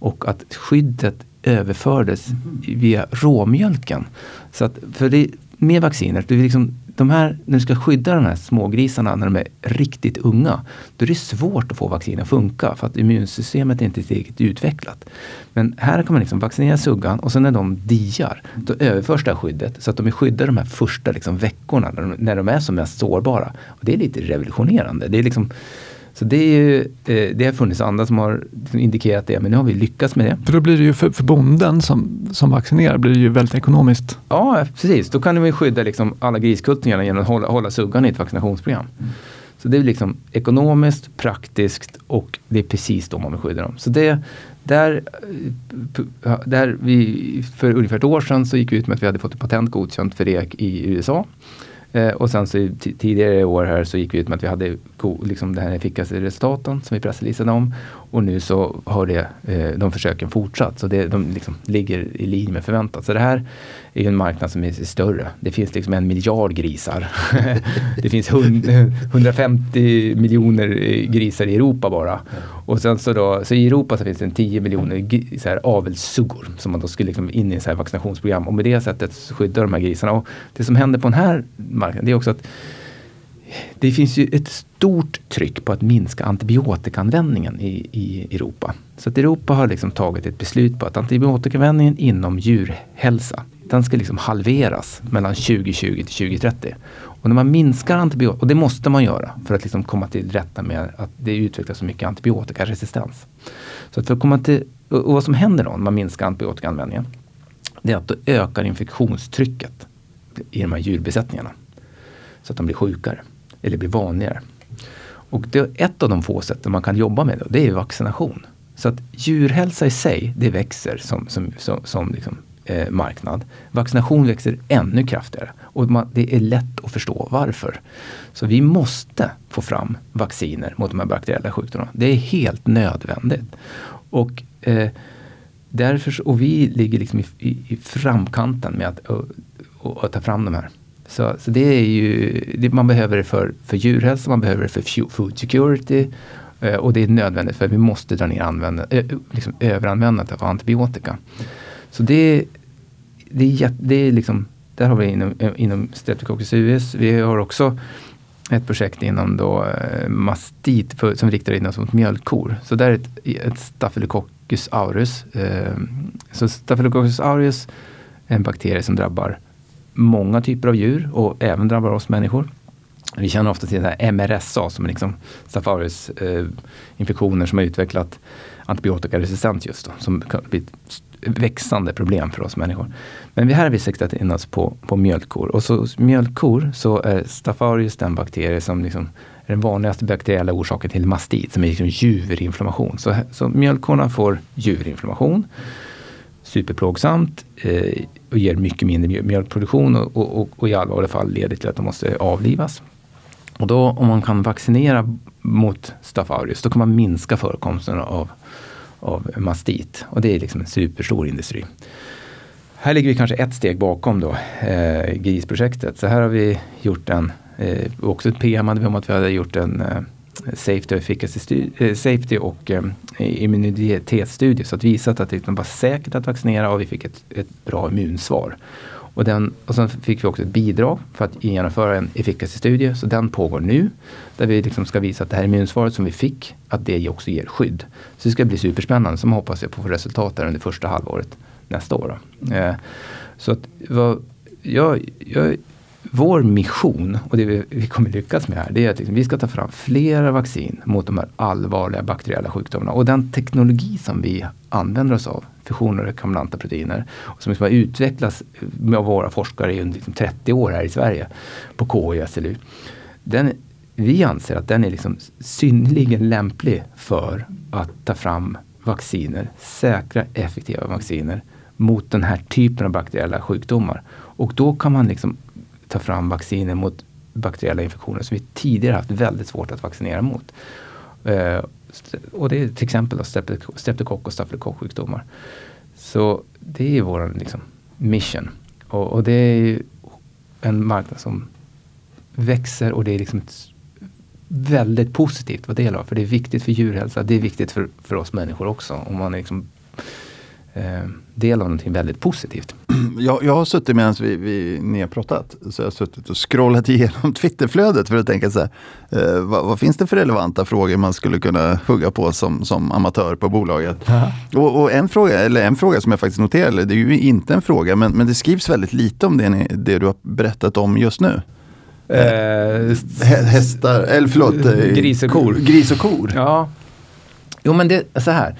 Och att skyddet överfördes via råmjölken. Så att, för det, med vacciner, det är liksom de här, när du ska skydda de här smågrisarna när de är riktigt unga, då är det svårt att få vaccin att funka för att immunsystemet är inte tillräckligt utvecklat. Men här kan man liksom vaccinera suggan och sen när de diar, då överförs det här skyddet så att de är skyddade de här första liksom veckorna när de, när de är som mest sårbara. Och det är lite revolutionerande. Det är liksom så det, är ju, eh, det har funnits andra som har indikerat det, men nu har vi lyckats med det. För då blir det ju för, för bonden som, som vaccinerar, blir det ju väldigt ekonomiskt. Ja, precis. Då kan man skydda liksom alla griskultingarna genom att hålla, hålla suggan i ett vaccinationsprogram. Mm. Så det är liksom ekonomiskt, praktiskt och det är precis då man vill skydda dem. Så det, där, eh, där vi, för ungefär ett år sedan så gick vi ut med att vi hade fått ett patent godkänt för REK i USA. Eh, och sen så tidigare i år här så gick vi ut med att vi hade liksom den här effektivaste resultaten som vi pressreleasade om. Och nu så har det, eh, de försöken fortsatt. Så det, de liksom ligger i linje med förväntat. Så det här är ju en marknad som är större. Det finns liksom en miljard grisar. det finns 150 miljoner grisar i Europa bara. Och sen så då, så i Europa så finns det 10 miljoner så här avelssuggor som man då skulle liksom in i ett vaccinationsprogram. Och med det sättet skydda de här grisarna. Och det som händer på den här marknaden det är också att det finns ju ett stort tryck på att minska antibiotikaanvändningen i, i Europa. Så att Europa har liksom tagit ett beslut på att antibiotikaanvändningen inom djurhälsa, den ska liksom halveras mellan 2020 till 2030. Och när man minskar antibiotika, och det måste man göra för att liksom komma till rätta med att det utvecklas så mycket antibiotikaresistens. Så att för att komma till, och vad som händer då när man minskar antibiotikaanvändningen, det är att då ökar infektionstrycket i de här djurbesättningarna. Så att de blir sjukare eller blir vanligare. Och det är ett av de få sätten man kan jobba med, då, det är vaccination. Så att djurhälsa i sig, det växer som, som, som, som liksom, eh, marknad. Vaccination växer ännu kraftigare. Och man, det är lätt att förstå varför. Så vi måste få fram vacciner mot de här bakteriella sjukdomarna. Det är helt nödvändigt. Och, eh, därför, och vi ligger liksom i, i, i framkanten med att och, och, och ta fram de här. Så, så det är ju, det, man behöver det för, för djurhälsa, man behöver det för food security eh, och det är nödvändigt för vi måste dra ner använda, eh, liksom överanvändandet av antibiotika. Så det, det, är, det är liksom, där har vi inom, inom Streptococcus us. Vi har också ett projekt inom då, eh, mastit för, som riktar in oss mot mjölkkor. Så där är ett, ett Staphylococcus aureus. Eh, så Staphylococcus aureus är en bakterie som drabbar många typer av djur och även drabbar oss människor. Vi känner ofta till det här MRSA som är liksom Staphylococcus eh, infektioner som har utvecklat antibiotikaresistens just då, som kan bli ett växande problem för oss människor. Men vi här har vi siktat in oss på, på mjölkkor och så mjölkkor så är Staphylococcus den bakterie som liksom är den vanligaste bakteriella orsaken till mastit som är liksom djurinflammation. Så, så mjölkkorna får djurinflammation superplågsamt eh, och ger mycket mindre mjölkproduktion och, och, och i allvarliga fall leder till att de måste avlivas. Och då om man kan vaccinera mot Staphylococcus, då kan man minska förekomsten av, av mastit. Och det är liksom en superstor industri. Här ligger vi kanske ett steg bakom då, eh, GIS-projektet. Så här har vi gjort en, eh, också ett PM hade vi om att vi hade gjort en eh, safety och, efficacy eh, safety och eh, immunitetsstudie. Så att visat att det var säkert att vaccinera och vi fick ett, ett bra immunsvar. Och, den, och sen fick vi också ett bidrag för att genomföra en efficacy-studie. Så den pågår nu. Där vi liksom ska visa att det här immunsvaret som vi fick, att det också ger skydd. Så det ska bli superspännande. Så hoppas jag på få resultat där under första halvåret nästa år. Eh, så att vad, jag, jag vår mission och det vi, vi, kommer lyckas med här, det är att liksom, vi ska ta fram flera vaccin mot de här allvarliga bakteriella sjukdomarna. Och den teknologi som vi använder oss av, fusioner och rekombinanta proteiner, och som liksom har utvecklats med våra forskare i liksom 30 år här i Sverige på KI och SLU. Den, vi anser att den är liksom synnerligen lämplig för att ta fram vacciner, säkra effektiva vacciner mot den här typen av bakteriella sjukdomar. Och då kan man liksom ta fram vacciner mot bakteriella infektioner som vi tidigare haft väldigt svårt att vaccinera mot. Eh, och det är till exempel streptokock och stafylokocksjukdomar. Så det är vår liksom, mission. Och, och, det är en marknad som växer och det är liksom ett väldigt positivt vad det gäller. För det är viktigt för djurhälsa, det är viktigt för, för oss människor också. Om man är liksom, del av någonting väldigt positivt. Jag, jag har suttit medan vi, vi, ni har pratat, så jag har suttit och scrollat igenom Twitterflödet för att tänka så här, eh, vad, vad, finns det för relevanta frågor man skulle kunna hugga på som, som amatör på bolaget? Och, och, en, fråga, eller en fråga som jag faktiskt noterade, det är ju inte en fråga, men, men det skrivs väldigt lite om det, ni, det du har berättat om just nu. Eh, hästar, eller förlåt. Eh, gris och kor. Gris och kor. Ja. Jo men det är så här.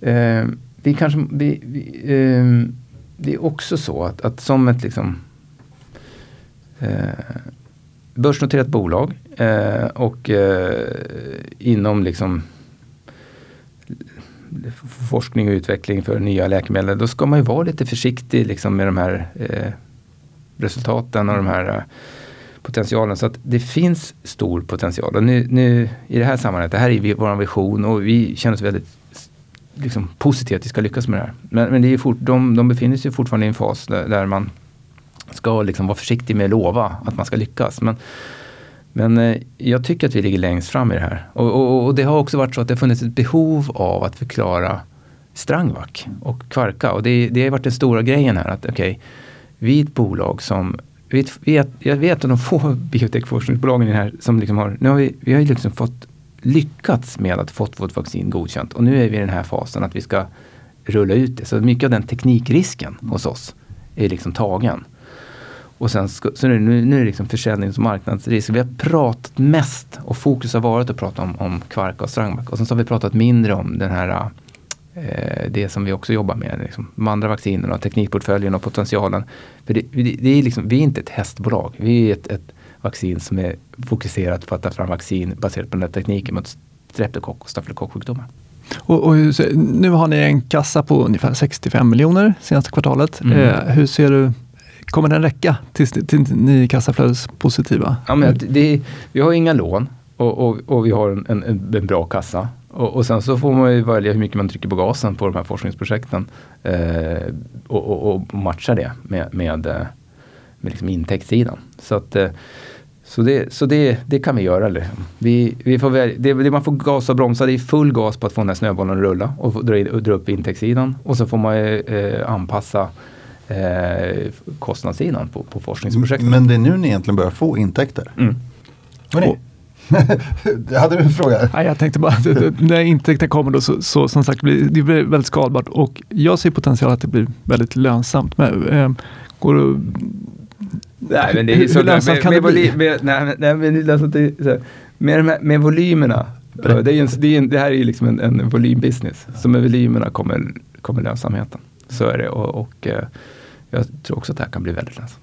Eh, vi kanske, vi, vi, eh, det är också så att, att som ett liksom eh, börsnoterat bolag eh, och eh, inom liksom forskning och utveckling för nya läkemedel, då ska man ju vara lite försiktig liksom med de här eh, resultaten och de här eh, potentialen. Så att det finns stor potential. Och nu, nu i det här sammanhanget, det här är vår vision och vi känner oss väldigt liksom, positivt att vi ska lyckas med det här. Men, men det är fort, de, de befinner sig fortfarande i en fas där, där man ska liksom vara försiktig med att lova att man ska lyckas. Men, men eh, jag tycker att vi ligger längst fram i det här. Och, och, och, det har också varit så att det har funnits ett behov av att förklara Strangvac och Kvarka. Och det, det har varit den stora grejen här. att okay, vi är ett bolag som vet, vet, jag vet att de få biotekforskningsbolagen här som liksom har, nu har vi, vi har ju liksom fått lyckats med att fått vårt vaccin godkänt och nu är vi i den här fasen att vi ska rulla ut det. Så mycket av den teknikrisken hos oss är liksom tagen. Och sen ska, så nu, nu är det liksom försäljnings och marknadsrisk. Vi har pratat mest och fokus har varit att prata om, om Kvarka och Strangback. Och sen så har vi pratat mindre om den här eh, det som vi också jobbar med, liksom, de andra vaccinerna, teknikportföljen och potentialen. För det, det, det är liksom, vi är inte ett hästbolag, vi är ett, ett vaccin som är fokuserat på att ta fram vaccin baserat på den här tekniken mot streptokock och stafylokocksjukdomar. Och, och nu har ni en kassa på ungefär 65 miljoner senaste kvartalet. Mm. Eh, hur ser du Kommer den räcka tills, till ni är kassaflödespositiva? Ja, men det, vi har inga lån och, och, och vi har en, en, en, bra kassa. Och, och, sen så får man ju välja hur mycket man trycker på gasen på de här forskningsprojekten. Eh, och, och, matcha det med, med, eh, med liksom intäktssidan. Så, att, eh, så, det, så det, det kan vi göra. Vi, vi får välja, det, det man får gasa och bromsa det är full gas på att få den här snöbollen att rulla och dra, dra upp intäktssidan. Och så får man eh, anpassa eh, kostnadssidan på, på forskningsprojekten. Men det är nu ni egentligen börjar få intäkter? Mm. Hörrni, hade du en fråga? Ja, jag tänkte bara att när intäkten kommer då så, så som sagt blir det blir väldigt skadbart och jag ser potential att det blir väldigt lönsamt. Men, eh, går det, Nej, men det är så, hur lönsamt kan med, det bli? Med, nej, nej, men det, så, med, med, med volymerna, det, är en, det, är en, det här är ju liksom en, en volymbusiness. Så med volymerna kommer, kommer lönsamheten. Så är det och, och eh, jag tror också att det här kan bli väldigt lönsamt.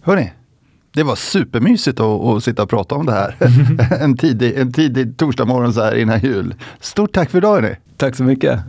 Hörni, det var supermysigt att, att sitta och prata om det här. en, tidig, en tidig torsdagmorgon så här innan jul. Stort tack för idag hörni. Tack så mycket.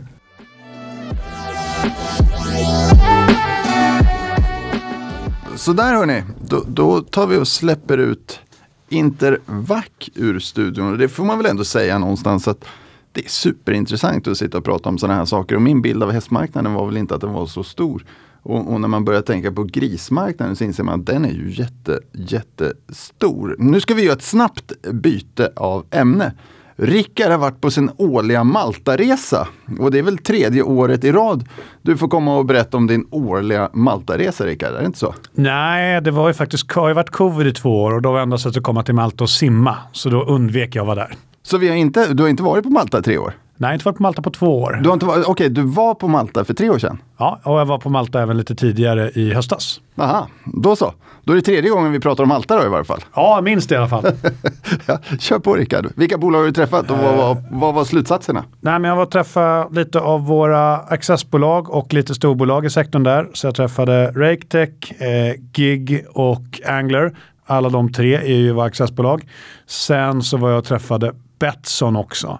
Så där hörni, då, då tar vi och släpper ut Intervac ur studion. Och det får man väl ändå säga någonstans att det är superintressant att sitta och prata om sådana här saker. Och min bild av hästmarknaden var väl inte att den var så stor. Och, och, när man börjar tänka på grismarknaden så inser man att den är ju jätte, jättestor. Nu ska vi göra ett snabbt byte av ämne. Rickard har varit på sin årliga Maltaresa och det är väl tredje året i rad du får komma och berätta om din årliga Maltaresa Rickard, är det inte så? Nej, det var ju faktiskt, har ju varit covid i två år och då var enda sättet att komma till Malta och simma. Så då undvek jag att vara där. Så vi har inte, du har inte varit på Malta i tre år? Nej, jag har inte varit på Malta på två år. Du har inte varit, okej, okay, du var på Malta för tre år sedan? Ja, och jag var på Malta även lite tidigare i höstas. Aha, då så. Då är det tredje gången vi pratar om Malta då i varje fall. Ja, minst i alla fall. ja, kör på Rickard. Vilka bolag har du träffat och vad, var, vad var slutsatserna? Nej, men jag var träffade lite av våra accessbolag och lite storbolag i sektorn där. Så jag träffade RakeTech, eh, Gig och Angler. Alla de tre är ju våra accessbolag. Sen så var jag och träffade Betsson också.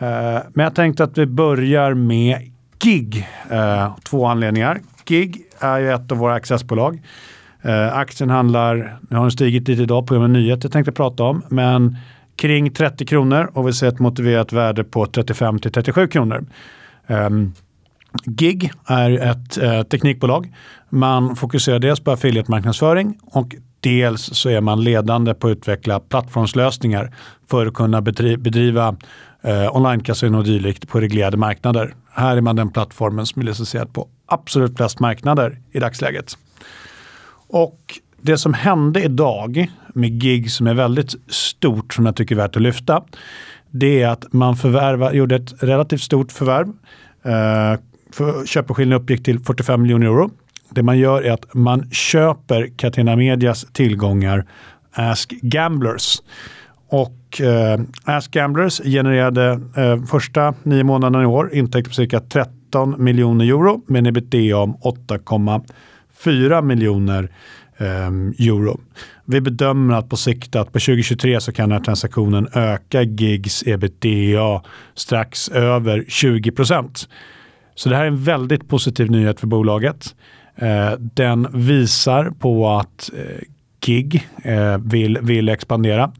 Eh, men jag tänkte att vi börjar med GIG. Eh, två anledningar. GIG är ju ett av våra accessbolag. Eh, aktien handlar, nu har den stigit lite idag på grund av nyheter jag tänkte prata om, men kring 30 kronor och vi ser ett motiverat värde på 35 till 37 kronor. Ehm, GIG är ett teknikbolag. Man fokuserar dels på affiliate-marknadsföring och dels så är man ledande på att utveckla plattformslösningar för att kunna bedriva eh, online-casino och dylikt på reglerade marknader. Här är man den plattformen som är licensierad på absolut flest marknader i dagsläget. Och det som hände idag med gig som är väldigt stort som jag tycker är värt att lyfta. Det är att man förvärva, gjorde ett relativt stort förvärv. Eh, för, köpeskillingen uppgick till 45 miljoner euro. Det man gör är att man köper Catena Medias tillgångar Ask Gamblers. Och eh, Ask Gamblers genererade eh, första nio månaderna i år intäkter på cirka 13 miljoner euro med en ebitda om 8,4 miljoner eh, euro. Vi bedömer att på sikt att på 2023 så kan den här transaktionen öka gigs ebitda strax över 20 procent. Så det här är en väldigt positiv nyhet för bolaget. Eh, den visar på att eh, gig eh, vill, vill expandera.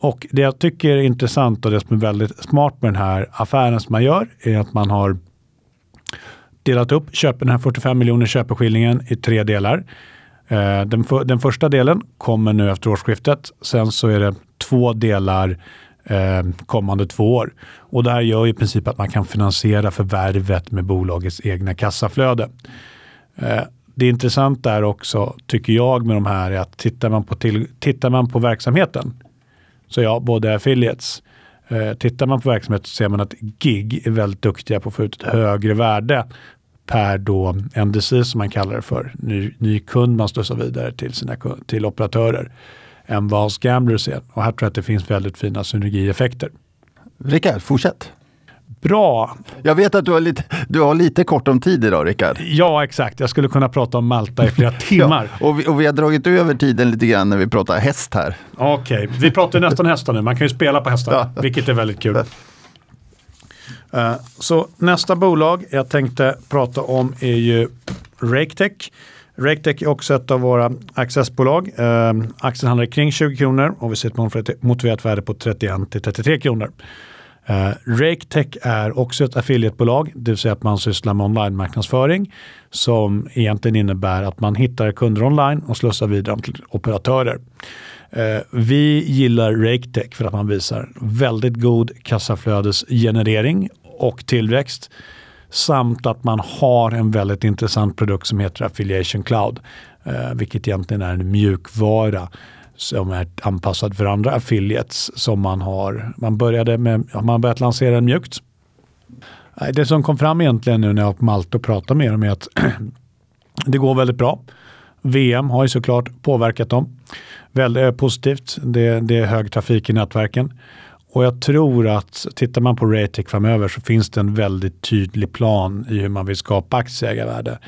Och det jag tycker är intressant och det som är väldigt smart med den här affären som man gör är att man har delat upp köpen, den här 45 miljoner köpeskillingen i tre delar. Eh, den, för, den, första delen kommer nu efter årsskiftet. Sen så är det två delar eh, kommande två år. Och det här gör i princip att man kan finansiera förvärvet med bolagets egna kassaflöde. Eh, det intressanta är också, tycker jag, med de här är att tittar man på, till, tittar man på verksamheten så ja, både affiliates. Eh, tittar man på verksamheten så ser man att gig är väldigt duktiga på att få ut ett högre värde per då NDC som man kallar det för, ny, ny kund man slussar vidare till, sina, till operatörer än vad scamblers är. Och här tror jag att det finns väldigt fina synergieffekter. Rickard, fortsätt. Bra. Jag vet att du har lite, du har lite kort om tid idag Rickard. Ja exakt, jag skulle kunna prata om Malta i flera timmar. ja, och, vi, och vi har dragit över tiden lite grann när vi pratar häst här. Okej, okay. vi pratar nästan hästar nu. Man kan ju spela på hästar, ja. vilket är väldigt kul. Uh, så nästa bolag jag tänkte prata om är ju RakeTech. RakeTech är också ett av våra accessbolag. Uh, aktien handlar kring 20 kronor och vi ser ett motiverat värde på 31 till 33 kronor. Uh, RakeTech är också ett affiliatebolag, det vill säga att man sysslar med online-marknadsföring som egentligen innebär att man hittar kunder online och slussar vidare till operatörer. Uh, vi gillar RakeTech för att man visar väldigt god kassaflödesgenerering och tillväxt samt att man har en väldigt intressant produkt som heter Affiliation Cloud, uh, vilket egentligen är en mjukvara som är anpassad för andra affiliates som man har. Man började med, man börjat lansera den mjukt. Det som kom fram egentligen nu när jag var på Malta och pratade med dem är att det går väldigt bra. VM har ju såklart påverkat dem väldigt eh, positivt. Det, det är hög trafik i nätverken. Och jag tror att tittar man på Raytech framöver så finns det en väldigt tydlig plan i hur man vill skapa aktieägarvärde.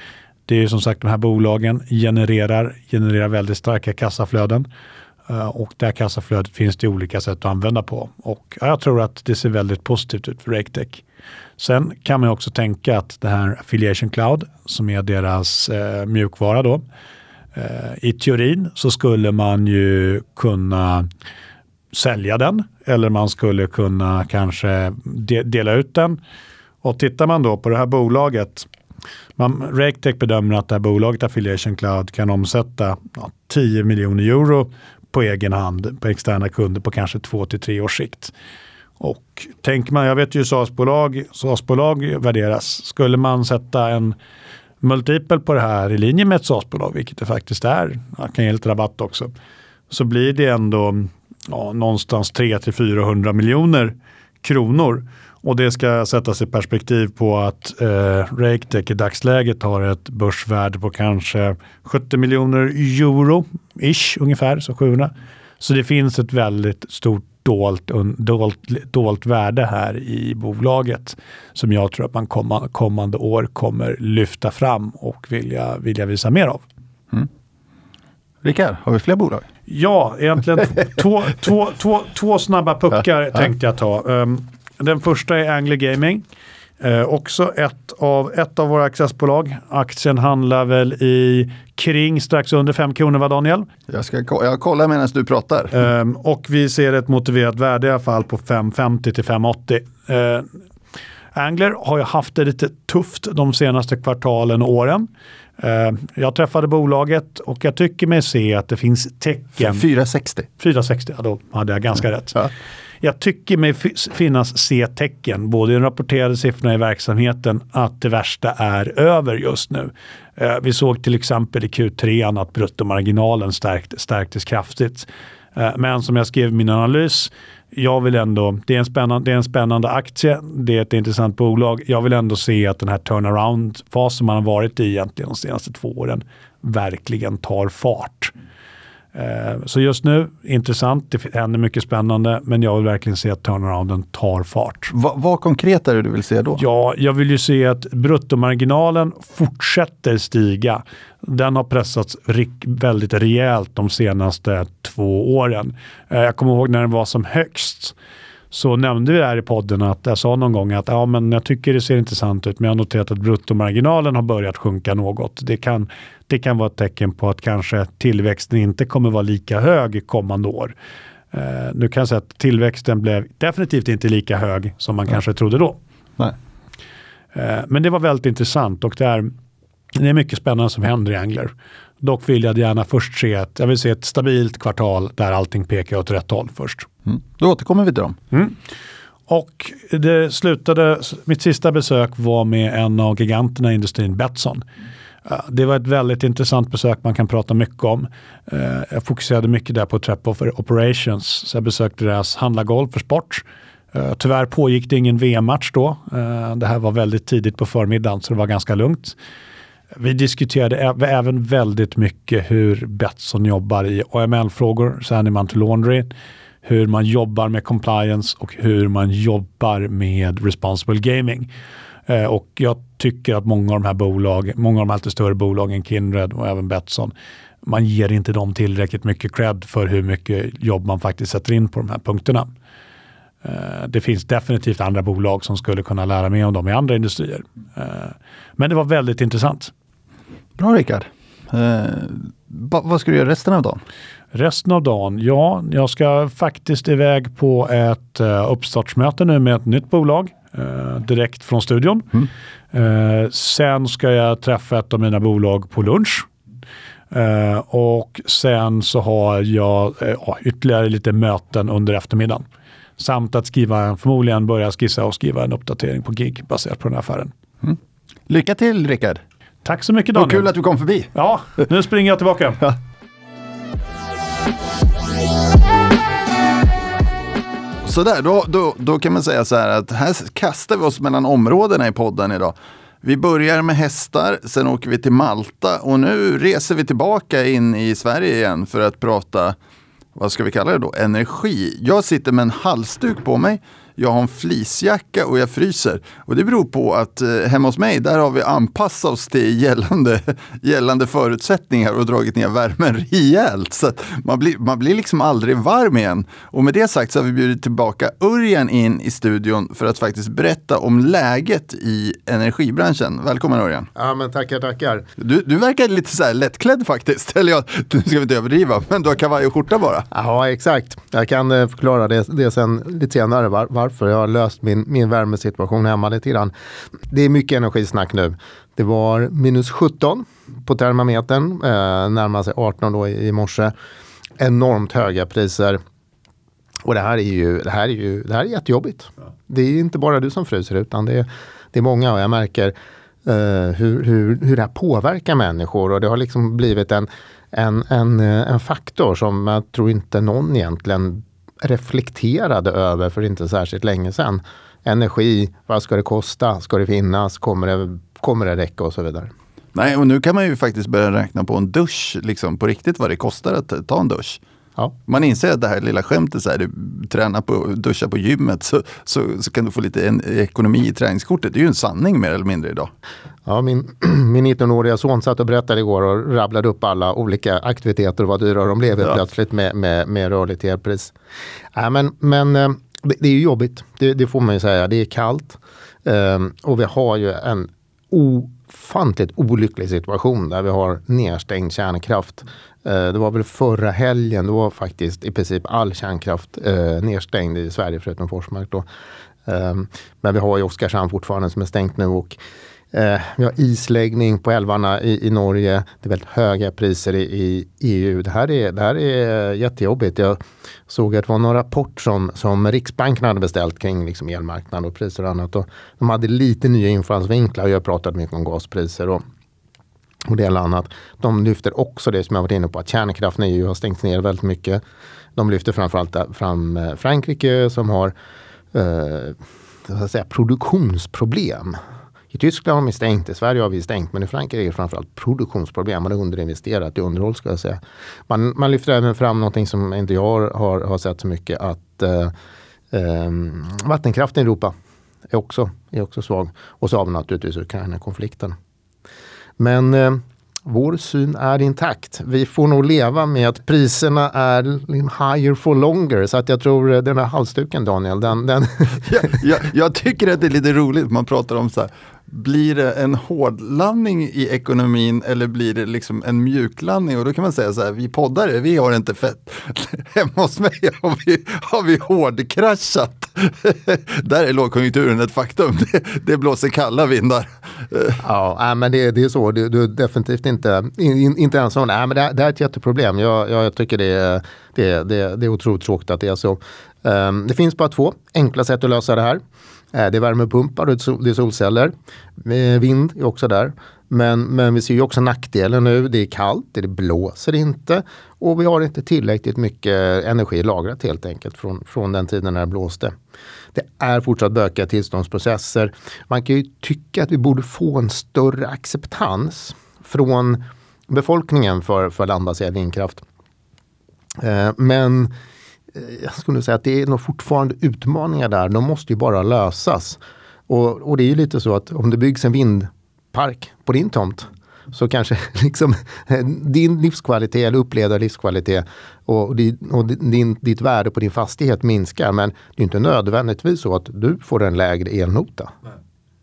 Det är ju som sagt de här bolagen genererar, genererar väldigt starka kassaflöden Eh, och det här kassaflödet finns det olika sätt att använda på. Och jag tror att det ser väldigt positivt ut för RakeTech. Sen kan man också tänka att det här Affiliation Cloud som är deras eh, mjukvara då. Eh, I teorin så skulle man ju kunna sälja den eller man skulle kunna kanske de dela ut den. Och tittar man då på det här bolaget man, RakeTech bedömer att det här bolaget Affiliation Cloud kan omsätta ja, 10 miljoner euro på egen hand på externa kunder på kanske två till tre års sikt. Och tänker man, jag vet ju SAS-bolag, SAS-bolag värderas. Skulle man sätta en multipel på det här i linje med ett SAS-bolag, vilket det faktiskt är, jag kan ge lite rabatt också, så blir det ändå ja, någonstans 300-400 miljoner kronor. Och det ska sättas i perspektiv på att eh, RakeTech i dagsläget har ett börsvärde på kanske 70 miljoner euro, ish ungefär, så 700. Så det finns ett väldigt stort dolt, dolt, dolt värde här i bolaget som jag tror att man kommande, kommande år kommer lyfta fram och vilja, vilja visa mer av. Mm. Rickard, har vi fler bolag? Ja, egentligen två, två, två, två snabba puckar ja, tänkte jag ta. Um, den första är Angler Gaming. Eh, också ett av, ett av våra accessbolag. Aktien handlar väl i kring strax under 5 kronor va Daniel? Jag ska jag kollar medan du pratar. Eh, och vi ser ett motiverat värde i alla fall på 5,50 till 5,80. Eh, Angler har ju haft det lite tufft de senaste kvartalen och åren. Eh, jag träffade bolaget och jag tycker mig se att det finns tecken. 460. 460, ja, då hade jag ganska rätt. Ja. Jag tycker mig finnas se tecken, både i de rapporterade siffrorna i verksamheten, att det värsta är över just nu. Eh, vi såg till exempel i Q3 att bruttomarginalen stärkt, stärktes kraftigt. Eh, men som jag skrev i min analys, jag vill ändå, det är, en spännande, det är en spännande aktie, det är ett intressant bolag. Jag vill ändå se att den här turnaround-fasen man har varit i egentligen de senaste två åren verkligen tar fart. Eh, så just nu, intressant, det händer mycket spännande, men jag vill verkligen se att turnarounden tar fart. Va, vad konkret är det du vill se då? Ja, jag vill ju se att bruttomarginalen fortsätter stiga. Den har pressats väldigt rejält de senaste två åren. Eh, jag kommer ihåg när den var som högst så nämnde vi det här i podden att jag sa någon gång att ja, men jag tycker det ser intressant ut men jag har noterat att bruttomarginalen har börjat sjunka något. Det kan, det kan vara ett tecken på att kanske tillväxten inte kommer vara lika hög kommande år. Uh, nu kan jag säga att tillväxten blev definitivt inte lika hög som man Nej. kanske trodde då. Uh, men det var väldigt intressant och det är, det är mycket spännande som händer i Angler. Dock vill jag gärna först se ett, jag vill se ett stabilt kvartal där allting pekar åt rätt håll först. Mm. Då återkommer vi till dem. Mm. Och det slutade, mitt sista besök var med en av giganterna i industrin, Betsson. Det var ett väldigt intressant besök man kan prata mycket om. Eh, jag fokuserade mycket där på Trap Operations, så jag besökte deras handla golf för sport. Eh, tyvärr pågick det ingen VM-match då. Eh, det här var väldigt tidigt på förmiddagen så det var ganska lugnt. Vi diskuterade även väldigt mycket hur Betsson jobbar i AML-frågor, så till Laundry, hur man jobbar med compliance och hur man jobbar med responsible gaming. Eh, och jag tycker att många av de här bolagen, många av de här lite större bolagen, Kindred och även Betsson, man ger inte dem tillräckligt mycket cred för hur mycket jobb man faktiskt sätter in på de här punkterna. Eh, det finns definitivt andra bolag som skulle kunna lära mer om dem i andra industrier. Eh, men det var väldigt intressant. Bra Rickard. Eh, vad ska du göra resten av dagen? Resten av dagen? Ja, jag ska faktiskt iväg på ett uh, uppstartsmöte nu med ett nytt bolag uh, direkt från studion. Mm. Uh, sen ska jag träffa ett av mina bolag på lunch. Uh, och sen så har jag ytterligare lite möten under eftermiddagen. Samt att skriva, förmodligen börja skissa och skriva en uppdatering på GIG baserat på den här affären. Mm. Lycka till Rickard! Tack så mycket Daniel. Och kul att du kom förbi. Ja, nu springer jag tillbaka. Ja. Sådär, då, då, då kan man säga så här att här kastar vi oss mellan områdena i podden idag. Vi börjar med hästar, sen åker vi till Malta och nu reser vi tillbaka in i Sverige igen för att prata, vad ska vi kalla det då, energi. Jag sitter med en halsduk på mig jag har en fleecejacka och jag fryser. Och det beror på att eh, hemma hos mig, där har vi anpassat oss till gällande, gällande förutsättningar och dragit ner värmen rejält. Så man blir, man blir liksom aldrig varm igen. Och med det sagt så har vi bjudit tillbaka Örjan in i studion för att faktiskt berätta om läget i energibranschen. Välkommen Örjan! Ja men tackar, tackar! Du, du verkar lite så här lättklädd faktiskt. Eller ja, nu ska vi inte överdriva, men du har kavaj och skjorta bara. Ja exakt. Jag kan eh, förklara det, det sen lite senare. Var, varför. Jag har löst min, min värmesituation hemma lite grann. Det är mycket energisnack nu. Det var minus 17 på termometern, eh, närmar sig 18 då i, i morse. Enormt höga priser. Och det här är ju, det här är ju det här är jättejobbigt. Det är inte bara du som fryser utan det är, det är många och jag märker uh, hur, hur, hur det här påverkar människor och det har liksom blivit en, en, en, en faktor som jag tror inte någon egentligen reflekterade över för inte särskilt länge sedan. Energi, vad ska det kosta? Ska det finnas? Kommer det, kommer det räcka och så vidare. Nej, och nu kan man ju faktiskt börja räkna på en dusch, liksom på riktigt vad det kostar att ta en dusch. Ja. Man inser att det här lilla skämtet, så här, du tränar på, duschar på gymmet så, så, så kan du få lite en, ekonomi i träningskortet. Det är ju en sanning mer eller mindre idag. Ja, min, min 19-åriga son satt och berättade igår och rabblade upp alla olika aktiviteter och vad dyra de blev ja. plötsligt med, med, med rörligt elpris. Ja, men, men eh, det, det är ju jobbigt, det, det, får man ju säga. Det är kallt um, och vi har ju en ofantligt olycklig situation där vi har nedstängd kärnkraft. Eh, det var väl förra helgen, då var faktiskt i princip all kärnkraft eh, nedstängd i Sverige förutom Forsmark. Då. Ehm, men vi har ju Oskarshamn fortfarande som är stängt nu och Eh, vi har isläggning på älvarna i, i Norge. Det är väldigt höga priser i, i EU. Det här, är, det här är jättejobbigt. Jag såg att det var någon rapport som, som Riksbanken hade beställt kring liksom elmarknaden och priser och annat. Och de hade lite nya infallsvinklar. Jag har pratat mycket om gaspriser. Och, och det annat. De lyfter också det som jag varit inne på att kärnkraften i EU har stängts ner väldigt mycket. De lyfter framförallt fram eh, Frankrike som har eh, säga, produktionsproblem. I Tyskland har vi stängt, i Sverige har vi stängt, men i Frankrike är det framförallt produktionsproblem. Man har underinvesterat i underhåll ska jag säga. Man, man lyfter även fram någonting som inte jag har, har sett så mycket, att eh, eh, vattenkraften i Europa är också, är också svag. Och så har vi naturligtvis Ukraina-konflikten. Men eh, vår syn är intakt. Vi får nog leva med att priserna är higher for longer. Så att jag tror eh, den här halsduken Daniel, den... den jag, jag, jag, tycker att det är lite roligt, man pratar om så här, blir det en hårdlandning i ekonomin eller blir det liksom en mjuklandning? Och då kan man säga så här, vi poddare, vi har inte fett. Hemma hos mig har vi, har vi hårdkraschat. Där är lågkonjunkturen ett faktum. Det, det blåser kalla vindar. Ja, men det, det är så. Du, du är definitivt inte, in, inte ensam. Nej, men det, det är ett jätteproblem. Jag, jag tycker det är, det, det, det är otroligt tråkigt att det är så. Ehm, det finns bara två enkla sätt att lösa det här. Eh, det är värmepumpar och det är solceller. Eh, vind är också där. Men, men vi ser ju också nackdelen nu. Det är kallt, det blåser inte och vi har inte tillräckligt mycket energi lagrat helt enkelt från, från den tiden när det blåste. Det är fortsatt bökiga tillståndsprocesser. Man kan ju tycka att vi borde få en större acceptans från befolkningen för, för landbaserad vindkraft. Eh, men Eh, jag skulle säga att det är nog fortfarande utmaningar där. De måste ju bara lösas. Och, och det är ju lite så att om det byggs en vindpark på din tomt så kanske liksom din livskvalitet eller upplevda livskvalitet och, din, och din, ditt värde på din fastighet minskar. Men det är inte nödvändigtvis så att du får en lägre elnota. Nej.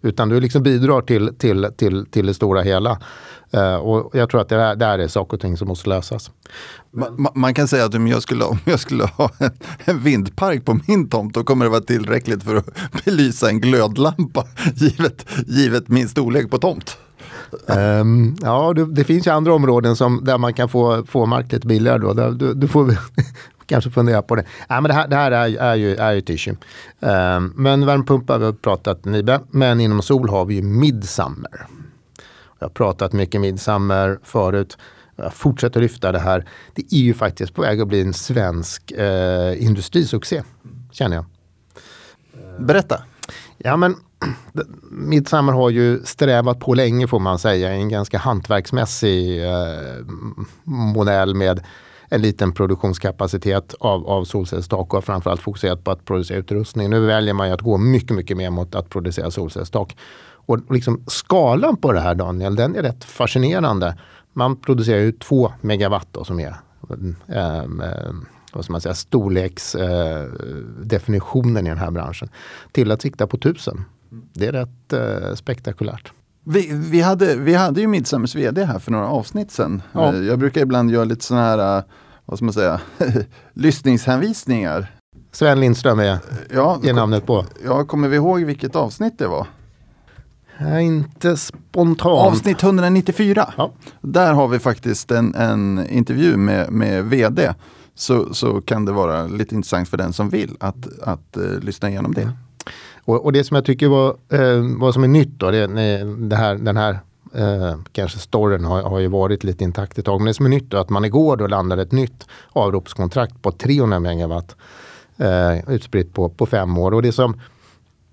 Utan du liksom bidrar till, till, till, till det stora hela. Uh, och jag tror att det där, där är saker och ting som måste lösas. Man, man, kan säga att om jag skulle, om jag skulle ha en, en, vindpark på min tomt, då kommer det vara tillräckligt för att belysa en glödlampa, givet, givet min storlek på tomt. Um, ja, det, det, finns ju andra områden som, där man kan få, få mark lite billigare. Då. Där, du, du får kanske fundera på det. Nej, men det här, det här är, är, ju, är ju ett issue. Um, men värmepumpar, vi har pratat Nibe. Men inom sol har vi ju Midsummer. Jag har pratat mycket Midsummer förut. Jag fortsätter lyfta det här. Det är ju faktiskt på väg att bli en svensk eh, industrisuccé, känner jag. Berätta. Ja, men Midsummer har ju strävat på länge får man säga. En ganska hantverksmässig eh, modell med en liten produktionskapacitet av, av solcellstak och framförallt fokuserat på att producera utrustning. Nu väljer man ju att gå mycket, mycket mer mot att producera solcellstak. Och liksom skalan på det här Daniel, den är rätt fascinerande. Man producerar ju två megawatt då, som är eh, vad ska man säga, storleksdefinitionen eh, i den här branschen. Till att sikta på tusen. Det är rätt eh, spektakulärt. Vi, vi, hade, vi hade ju Midsummers VD här för några avsnitt sedan. Ja. Eh, jag brukar ibland göra lite sådana här, eh, vad ska man säga, lyssningshänvisningar. Sven Lindström är, ja, är namnet på. Ja, kommer vi ihåg vilket avsnitt det var? Ja, inte spontant. Avsnitt 194. Ja. Där har vi faktiskt en, en intervju med, med vd. Så, så kan det vara lite intressant för den som vill att, att uh, lyssna igenom det. Och, och, det som jag tycker var, eh, vad som är nytt då, det, det här, den här eh, kanske storyn har, har ju varit lite intakt ett tag. Men det som är nytt är att man igår då landade ett nytt avropskontrakt på 300 megawatt eh, utspritt på, på fem år. Och det som,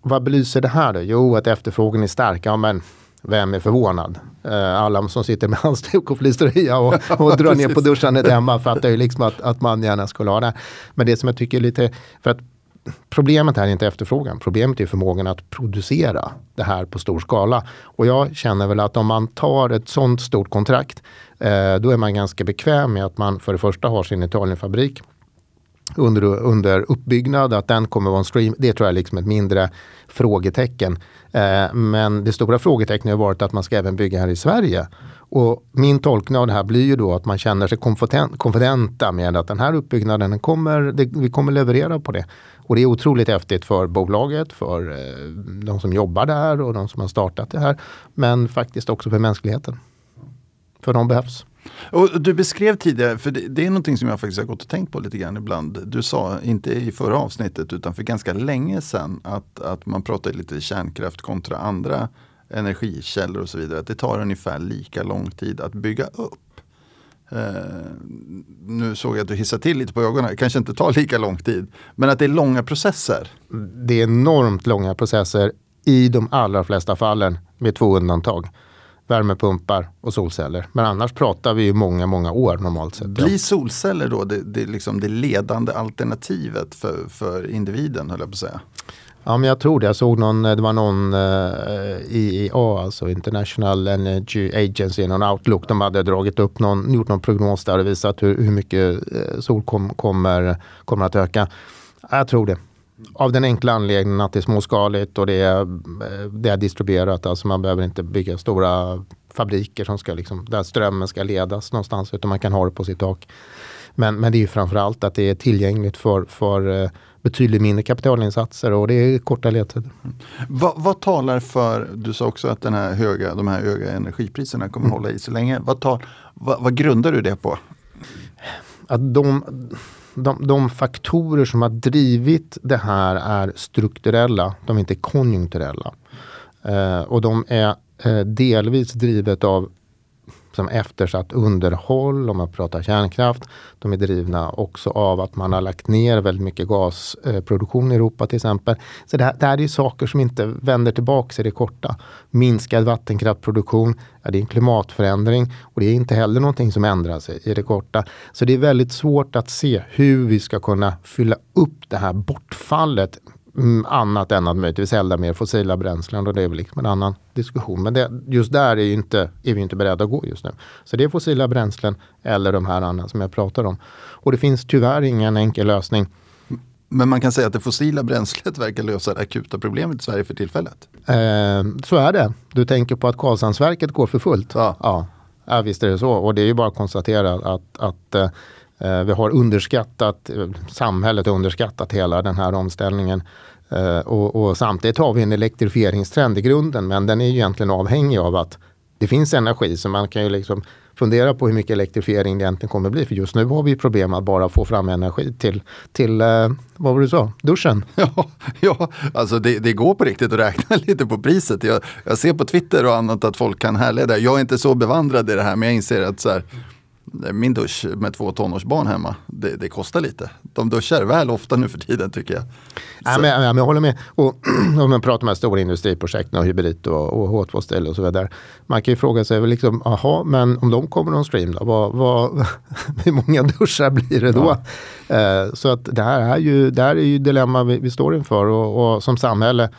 vad belyser det här då? Jo, att efterfrågan är stark. Ja, men vem är förvånad? Eh, alla som sitter med halsduk och fleecetröja och, och drar ner på duschandet hemma fattar ju liksom att, att man gärna skulle ha det. Men det som jag tycker är lite, för att problemet är inte efterfrågan. Problemet är förmågan att producera det här på stor skala. Och jag känner väl att om man tar ett sånt stort kontrakt, eh, då är man ganska bekväm med att man för det första har sin Italienfabrik under, under uppbyggnad, att den kommer vara en stream. Det tror jag är liksom ett mindre frågetecken. Eh, men det stora frågetecknet har varit att man ska även bygga här i Sverige. Och min tolkning av det här blir ju då att man känner sig konfidenta med att den här uppbyggnaden kommer, det, vi kommer leverera på det. Och det är otroligt häftigt för bolaget, för eh, de som jobbar där och de som har startat det här. Men faktiskt också för mänskligheten. För de behövs. Och du beskrev tidigare, för det, det, är någonting som jag faktiskt har gått och tänkt på lite grann ibland. Du sa, inte i förra avsnittet utan för ganska länge sedan, att, att man pratar lite kärnkraft kontra andra energikällor och så vidare. Att det tar ungefär lika lång tid att bygga upp. Uh, nu såg jag att du hissade till lite på ögonen, det kanske inte tar lika lång tid. Men att det är långa processer. Det är enormt långa processer i de allra flesta fallen med två undantag värmepumpar och solceller. Men annars pratar vi ju många, många år normalt sett. Blir solceller då det, det, liksom det ledande alternativet för, för individen, höll jag på att säga? Ja, men jag tror det. Jag såg någon, det var någon uh, IEA, alltså International Energy Agency, någon Outlook. De hade dragit upp någon, gjort någon prognos där och visat hur, hur mycket uh, sol kom, kommer, kommer att öka. Jag tror det. Av den enkla anledningen att det är småskaligt och det är, eh, det är distribuerat. Alltså man behöver inte bygga stora fabriker som ska liksom, där strömmen ska ledas någonstans. Utan man kan ha det på sitt tak. Men, men det är ju framförallt att det är tillgängligt för, för eh, betydligt mindre kapitalinsatser och det är korta ledtider. Mm. Vad, vad, talar för, du sa också att den här höga, de här höga energipriserna kommer mm. hålla i sig länge. Vad, tar, vad, vad grundar du det på? Att de de, de faktorer som har drivit det här är strukturella, de är inte konjunkturella. Eh, och de är eh, delvis drivet av som eftersatt underhåll, om man pratar kärnkraft. De är drivna också av att man har lagt ner väldigt mycket gasproduktion i Europa till exempel. Så det här, det här är saker som inte vänder tillbaka i det korta. Minskad vattenkraftproduktion, ja, det är en klimatförändring och det är inte heller någonting som ändrar sig i det korta. Så det är väldigt svårt att se hur vi ska kunna fylla upp det här bortfallet annat än att möjligtvis elda mer fossila bränslen och det är väl liksom en annan diskussion. Men det, just där är, inte, är vi inte beredda att gå just nu. Så det är fossila bränslen eller de här andra som jag pratar om. Och det finns tyvärr ingen enkel lösning. Men man kan säga att det fossila bränslet verkar lösa det akuta problemet i Sverige för tillfället? Eh, så är det. Du tänker på att Karlshamnsverket går för fullt? Ja. ja. Ja, visst är det så. Och det är ju bara att konstatera att, att eh, Eh, vi har underskattat, eh, samhället har underskattat hela den här omställningen. Eh, och, och, samtidigt har vi en elektrifieringstrend i grunden men den är ju egentligen avhängig av att det finns energi så man kan ju liksom fundera på hur mycket elektrifiering det egentligen kommer bli. För just nu har vi problem att bara få fram energi till, till vad var det du sa, duschen? Ja, ja alltså det, det, går på riktigt att räkna lite på priset. Jag, jag ser på Twitter och annat att folk kan härleda. Jag är inte så bevandrad i det här men jag inser att så här, min dusch med två tonårsbarn hemma, det, det, kostar lite. De duschar väl ofta nu för tiden tycker jag. Ja, men, ja, men jag håller med. Och om man pratar om de här stora industriprojekten och hybrid och, och H2-ställe och så vidare. Man kan ju fråga sig, liksom, aha, men om de kommer någon stream då, vad, vad, hur många duschar blir det då? Ja. Uh, så att det här är ju, det här är ju dilemma vi, vi står inför och, och som samhälle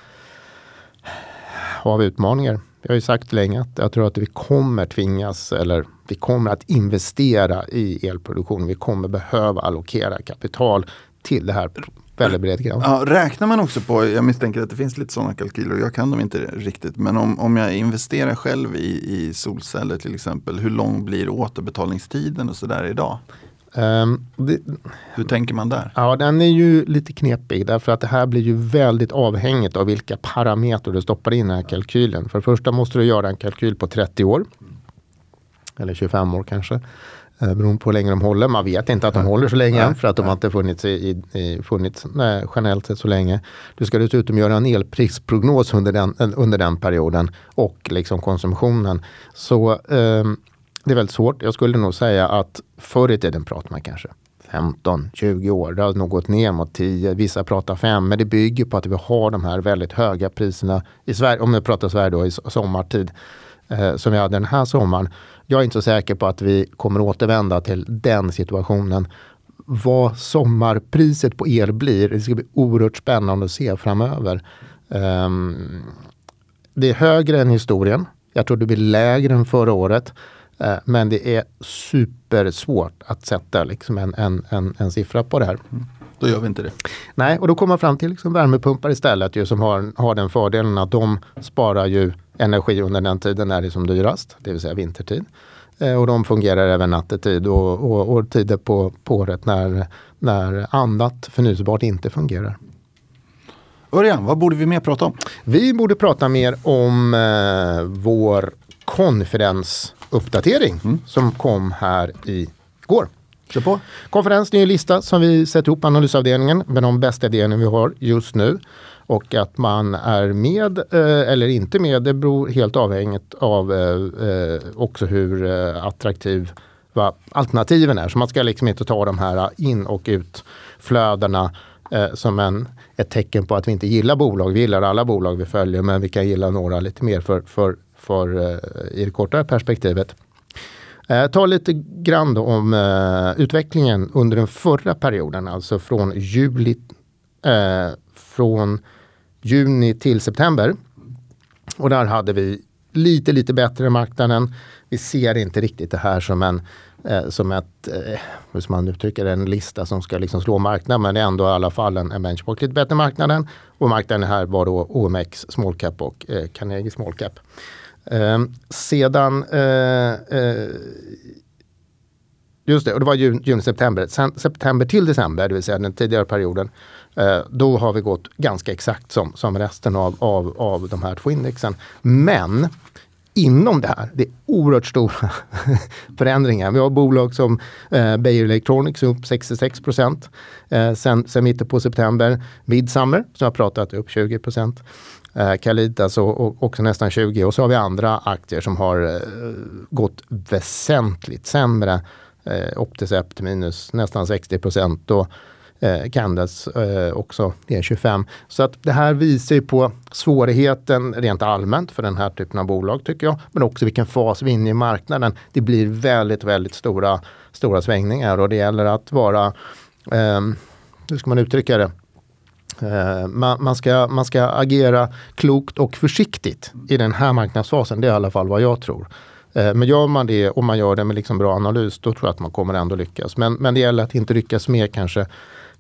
har vi utmaningar. Jag har ju sagt länge att jag tror att vi kommer tvingas eller vi kommer att investera i elproduktion. Vi kommer behöva allokera kapital till det här väldigt. Ja, räknar man också på, jag misstänker att det finns lite sådana kalkyler jag kan dem inte riktigt. Men om, om jag investerar själv i, i solceller till exempel, hur lång blir återbetalningstiden och sådär idag? Um, det, Hur tänker man där? Ja, den är ju lite knepig därför att det här blir ju väldigt avhängigt av vilka parametrar du stoppar in i den här kalkylen. För det första måste du göra en kalkyl på 30 år. Eller 25 år kanske. Eh, beroende på hur länge de håller. Man vet inte att de håller så länge än för att de har inte funnits, i, i, funnits nej, generellt sett så länge. Du ska dessutom göra en elprisprognos under den, under den perioden och liksom konsumtionen. Så um, det är väldigt svårt. Jag skulle nog säga att förr i tiden pratade man kanske 15, 20 år. Det har nog gått ner mot 10. Vissa pratar 5. Men det bygger på att vi har de här väldigt höga priserna i Sverige. Om vi pratar Sverige då i sommartid. Eh, som vi hade den här sommaren. Jag är inte så säker på att vi kommer återvända till den situationen. Vad sommarpriset på el blir, det ska bli oerhört spännande att se framöver. Um, det är högre än historien. Jag tror det blir lägre än förra året. Eh, men det är supersvårt att sätta liksom en, en, en, en siffra på det här. Mm. Då gör vi inte det. Nej, och då kommer man fram till liksom värmepumpar istället ju, som har, har den fördelen att de sparar ju energi under den tiden när det är som dyrast, det vill säga vintertid. Eh, och de fungerar även nattetid och, och, och tider på, på året när, när annat förnyelsebart inte fungerar. Örjan, vad borde vi mer prata om? Vi borde prata mer om eh, vår konferensuppdatering mm. som kom här igår. Kör på. Konferens, det är en lista som vi sätter ihop analysavdelningen med de bästa idéerna vi har just nu. Och att man är med eh, eller inte med, det beror helt avhängigt av eh, eh också hur eh, attraktiva alternativen är. Så man ska liksom inte ta de här eh, in och utflödena eh, som en, ett tecken på att vi inte gillar bolag. Vi gillar alla bolag vi följer men vi kan gilla några lite mer för, för, för eh, i det kortare perspektivet. Eh, ta lite grann då om eh, utvecklingen under den förra perioden, alltså från juli, eh, från juni till september. Och där hade vi lite, lite bättre marknaden. Vi ser inte riktigt det här som en eh, som ett, eh, hur ska man uttrycka det, en lista som ska liksom slå marknaden. Men det är ändå i alla fall en, en benchmark lite bättre marknaden. Och marknaden här var då OMX Small Cap och eh, Carnegie Small Cap. Eh, sedan eh, eh, Just det, och det var juni, juni, september. Sen september till december, det vill säga den tidigare perioden, eh, Eh, då har vi gått ganska exakt som, som resten av, av, av de här två indexen. Men inom det här, det är oerhört stora förändringar. Vi har bolag som eh, Beijer Electronics upp 66 procent eh, sen, sen mitten på september. Midsummer som har pratat upp 20 procent. Eh, Calitas och, och också nästan 20 och så har vi andra aktier som har eh, gått väsentligt sämre eh, Opticept minus nästan 60 procent och eh, Candas eh, också ner 25. Så att det här visar ju på svårigheten rent allmänt för den här typen av bolag tycker jag. Men också vilken fas vi är inne i marknaden. Det blir väldigt, väldigt stora, stora svängningar och det gäller att vara, eh, hur ska man uttrycka det? Eh, man, man, ska, man ska agera klokt och försiktigt i den här marknadsfasen. Det är i alla fall vad jag tror. Eh, men gör man det och man gör det med liksom bra analys, då tror jag att man kommer ändå lyckas. Men, men det gäller att inte lyckas med kanske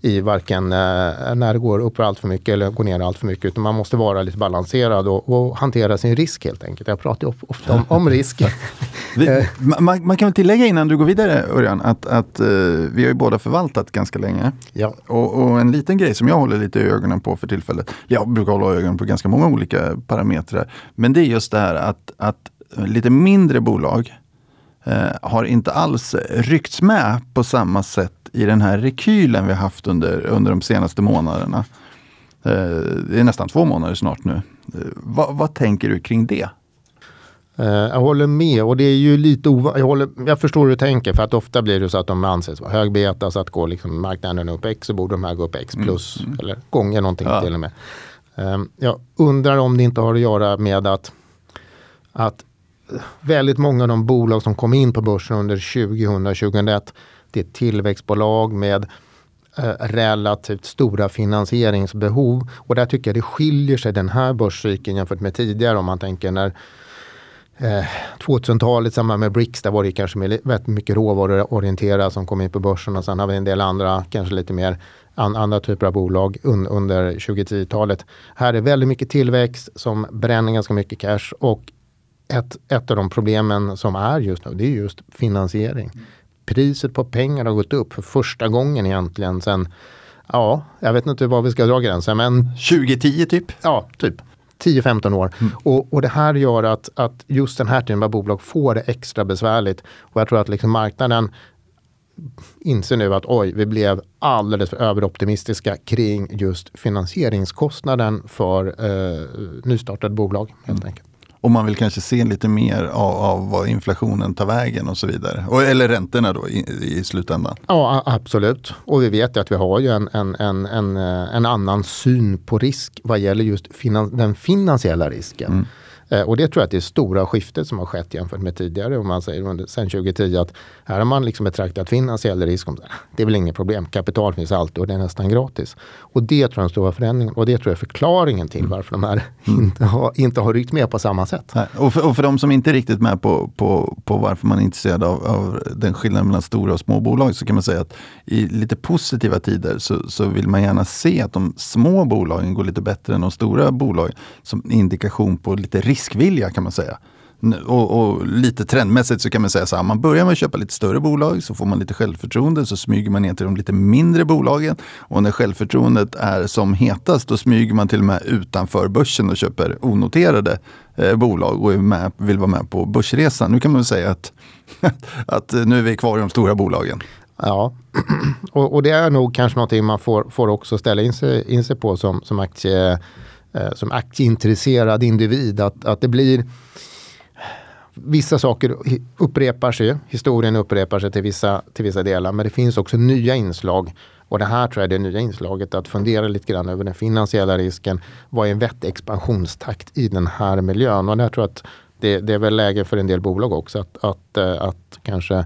i varken eh, när det går upp allt för mycket eller går ner allt för mycket. Utan man måste vara lite balanserad och, och hantera sin risk helt enkelt. Jag pratar ofta om, om risk. vi, eh. man, man, kan väl tillägga innan du går vidare Örjan, att, att uh, vi har ju båda förvaltat ganska länge. Ja. Och, och, en liten grej som jag håller lite i ögonen på för tillfället. Jag brukar hålla ögonen på ganska många olika parametrar. Men det är just det här att, att lite mindre bolag eh, har inte alls ryckts med på samma sätt i den här rekylen vi haft under, under de senaste månaderna. Eh, det är nästan två månader snart nu. Eh, vad, vad tänker du kring det? Uh, jag håller med och det är ju lite ovanligt. Jag, jag förstår hur du tänker för att ofta blir det så att de anses vara högbeta så att går liksom marknaden upp X så borde de här gå upp X mm. plus mm. eller gånger någonting ja. till och med. Um, jag undrar om det inte har att göra med att, att väldigt många av de bolag som kom in på börsen under 2000-2001 det är tillväxtbolag med eh, relativt stora finansieringsbehov. Och där tycker jag det skiljer sig den här börscykeln jämfört med tidigare om man tänker när eh, 2000-talet i samband med BRICS, där var det kanske väldigt mycket råvaruorienterat som kom in på börsen och sen har vi en del andra, kanske lite mer an, andra typer av bolag un, under 2010-talet. Här är väldigt mycket tillväxt som bränner ganska mycket cash och ett, ett av de problemen som är just nu, det är just finansiering. Priset på pengar har gått upp för första gången egentligen sen, ja, jag vet inte var vi ska dra gränsen, men 2010 typ? Ja, typ. 10-15 år. Mm. Och, och det här gör att, att just den här typen av bolag får det extra besvärligt. Och jag tror att liksom marknaden inser nu att oj, vi blev alldeles för överoptimistiska kring just finansieringskostnaden för eh, nystartade bolag. helt mm. enkelt. Och man vill kanske se lite mer av, av vad inflationen tar vägen och så vidare. Och, eller räntorna då i, i slutändan. Ja absolut. Och vi vet att vi har ju en, en, en, en, en annan syn på risk vad gäller just finan den finansiella risken. Mm. Eh, och det tror jag att det är stora skiftet som har skett jämfört med tidigare. Om man säger sen 2010 att här har man liksom betraktat finansiell risk. Om, det är väl inget problem, kapital finns alltid och det är nästan gratis. Och det tror jag är den stora förändringen och det tror jag är förklaringen till mm. varför de här mm. inte, har, inte har ryckt med på samma sätt. Och, för, och för de som inte är riktigt med på, på, på varför man är intresserad av, av den skillnaden mellan stora och små bolag så kan man säga att i lite positiva tider så, så vill man gärna se att de små bolagen går lite bättre än de stora bolagen som indikation på lite risk riskvilja kan man säga. Och, och, lite trendmässigt så kan man säga så här, man börjar med att köpa lite större bolag så får man lite självförtroende så smyger man ner till de lite mindre bolagen. Och när självförtroendet är som hetast då smyger man till och med utanför börsen och köper onoterade eh, bolag och med, vill vara med på börsresan. Nu kan man säga att, att eh, nu är vi kvar i de stora bolagen. Ja, och, och, det är nog kanske någonting man får, får också ställa in sig, in sig på som, som, aktie, eh, Eh, som aktieintresserad individ. Att, att det blir vissa saker upprepar sig, historien upprepar sig till vissa, till vissa delar, men det finns också nya inslag. Och det här tror jag är det nya inslaget, att fundera lite grann över den finansiella risken. Vad är en vettig expansionstakt i den här miljön? Och där tror jag att det, det är väl läge för en del bolag också att, att, eh, att, kanske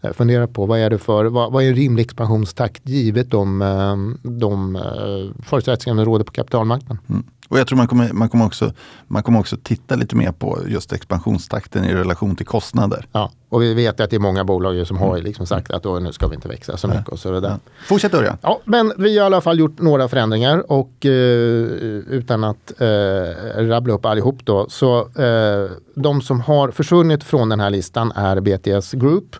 eh, fundera på vad är det för, vad, vad är en rimlig expansionstakt givet de, de förutsättningar som råder på kapitalmarknaden. Mm. Och jag tror man kommer, man, kommer också, man kommer också titta lite mer på just expansionstakten i relation till kostnader. Ja, och vi vet att det är många bolag som har liksom sagt att nu ska vi inte växa så mycket. Och så vidare. Ja. Fortsätt Örjan. Ja, men vi har i alla fall gjort några förändringar och eh, utan att eh, rabbla upp allihop då. Så eh, de som har försvunnit från den här listan är BTS Group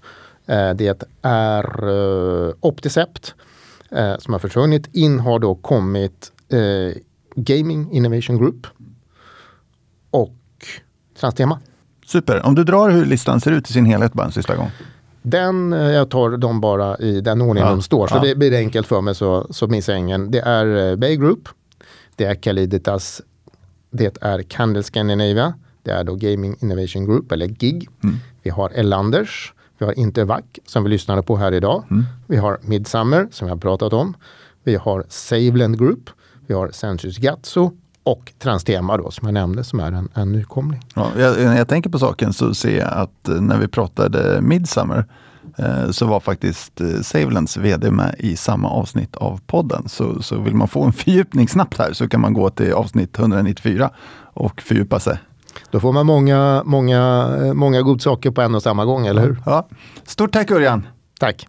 Eh, det är eh, Opticept eh, som har försvunnit. In har då kommit Gaming Innovation Group och Transtema. Super. Om du drar hur listan ser ut i sin helhet bara en sista gång. Den, jag tar dem bara i den ordning ja, de står, så ja. det blir enkelt för mig så, så missar jag ingen. Det är Bay Group, det är Caliditas, det är Candle Scandinavia, det är då Gaming Innovation Group eller GIG. Mm. Vi har Elanders, vi har Intervac som vi lyssnade på här idag. Mm. Vi har Midsummer som har pratat om. Vi har Saveland Group. Vi har Sensus Gatso och Transtema då som jag nämnde som är en, en nykomling. Ja, jag, när jag tänker på saken så ser jag att eh, när vi pratade Midsummer eh, så var faktiskt eh, Savelands vd med i samma avsnitt av podden. Så, så vill man få en fördjupning snabbt här så kan man gå till avsnitt 194 och fördjupa sig. Då får man många, många, många godsaker på en och samma gång, eller hur? Ja. Stort tack Örjan! Tack!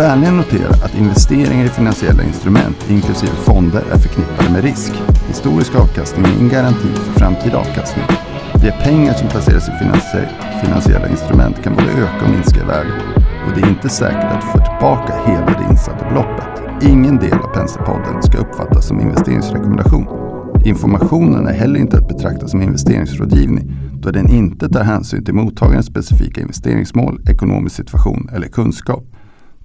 Vänligen notera att investeringar i finansiella instrument inklusive fonder är förknippade med risk. Historisk avkastning är ingen garanti för framtida avkastning. De pengar som placeras i finansiella instrument kan både öka och minska i värde och det är inte säkert att du får tillbaka hela det insatta beloppet. Ingen del av Penserpodden ska uppfattas som investeringsrekommendation. Informationen är heller inte att betrakta som investeringsrådgivning då den inte tar hänsyn till mottagarens specifika investeringsmål, ekonomisk situation eller kunskap.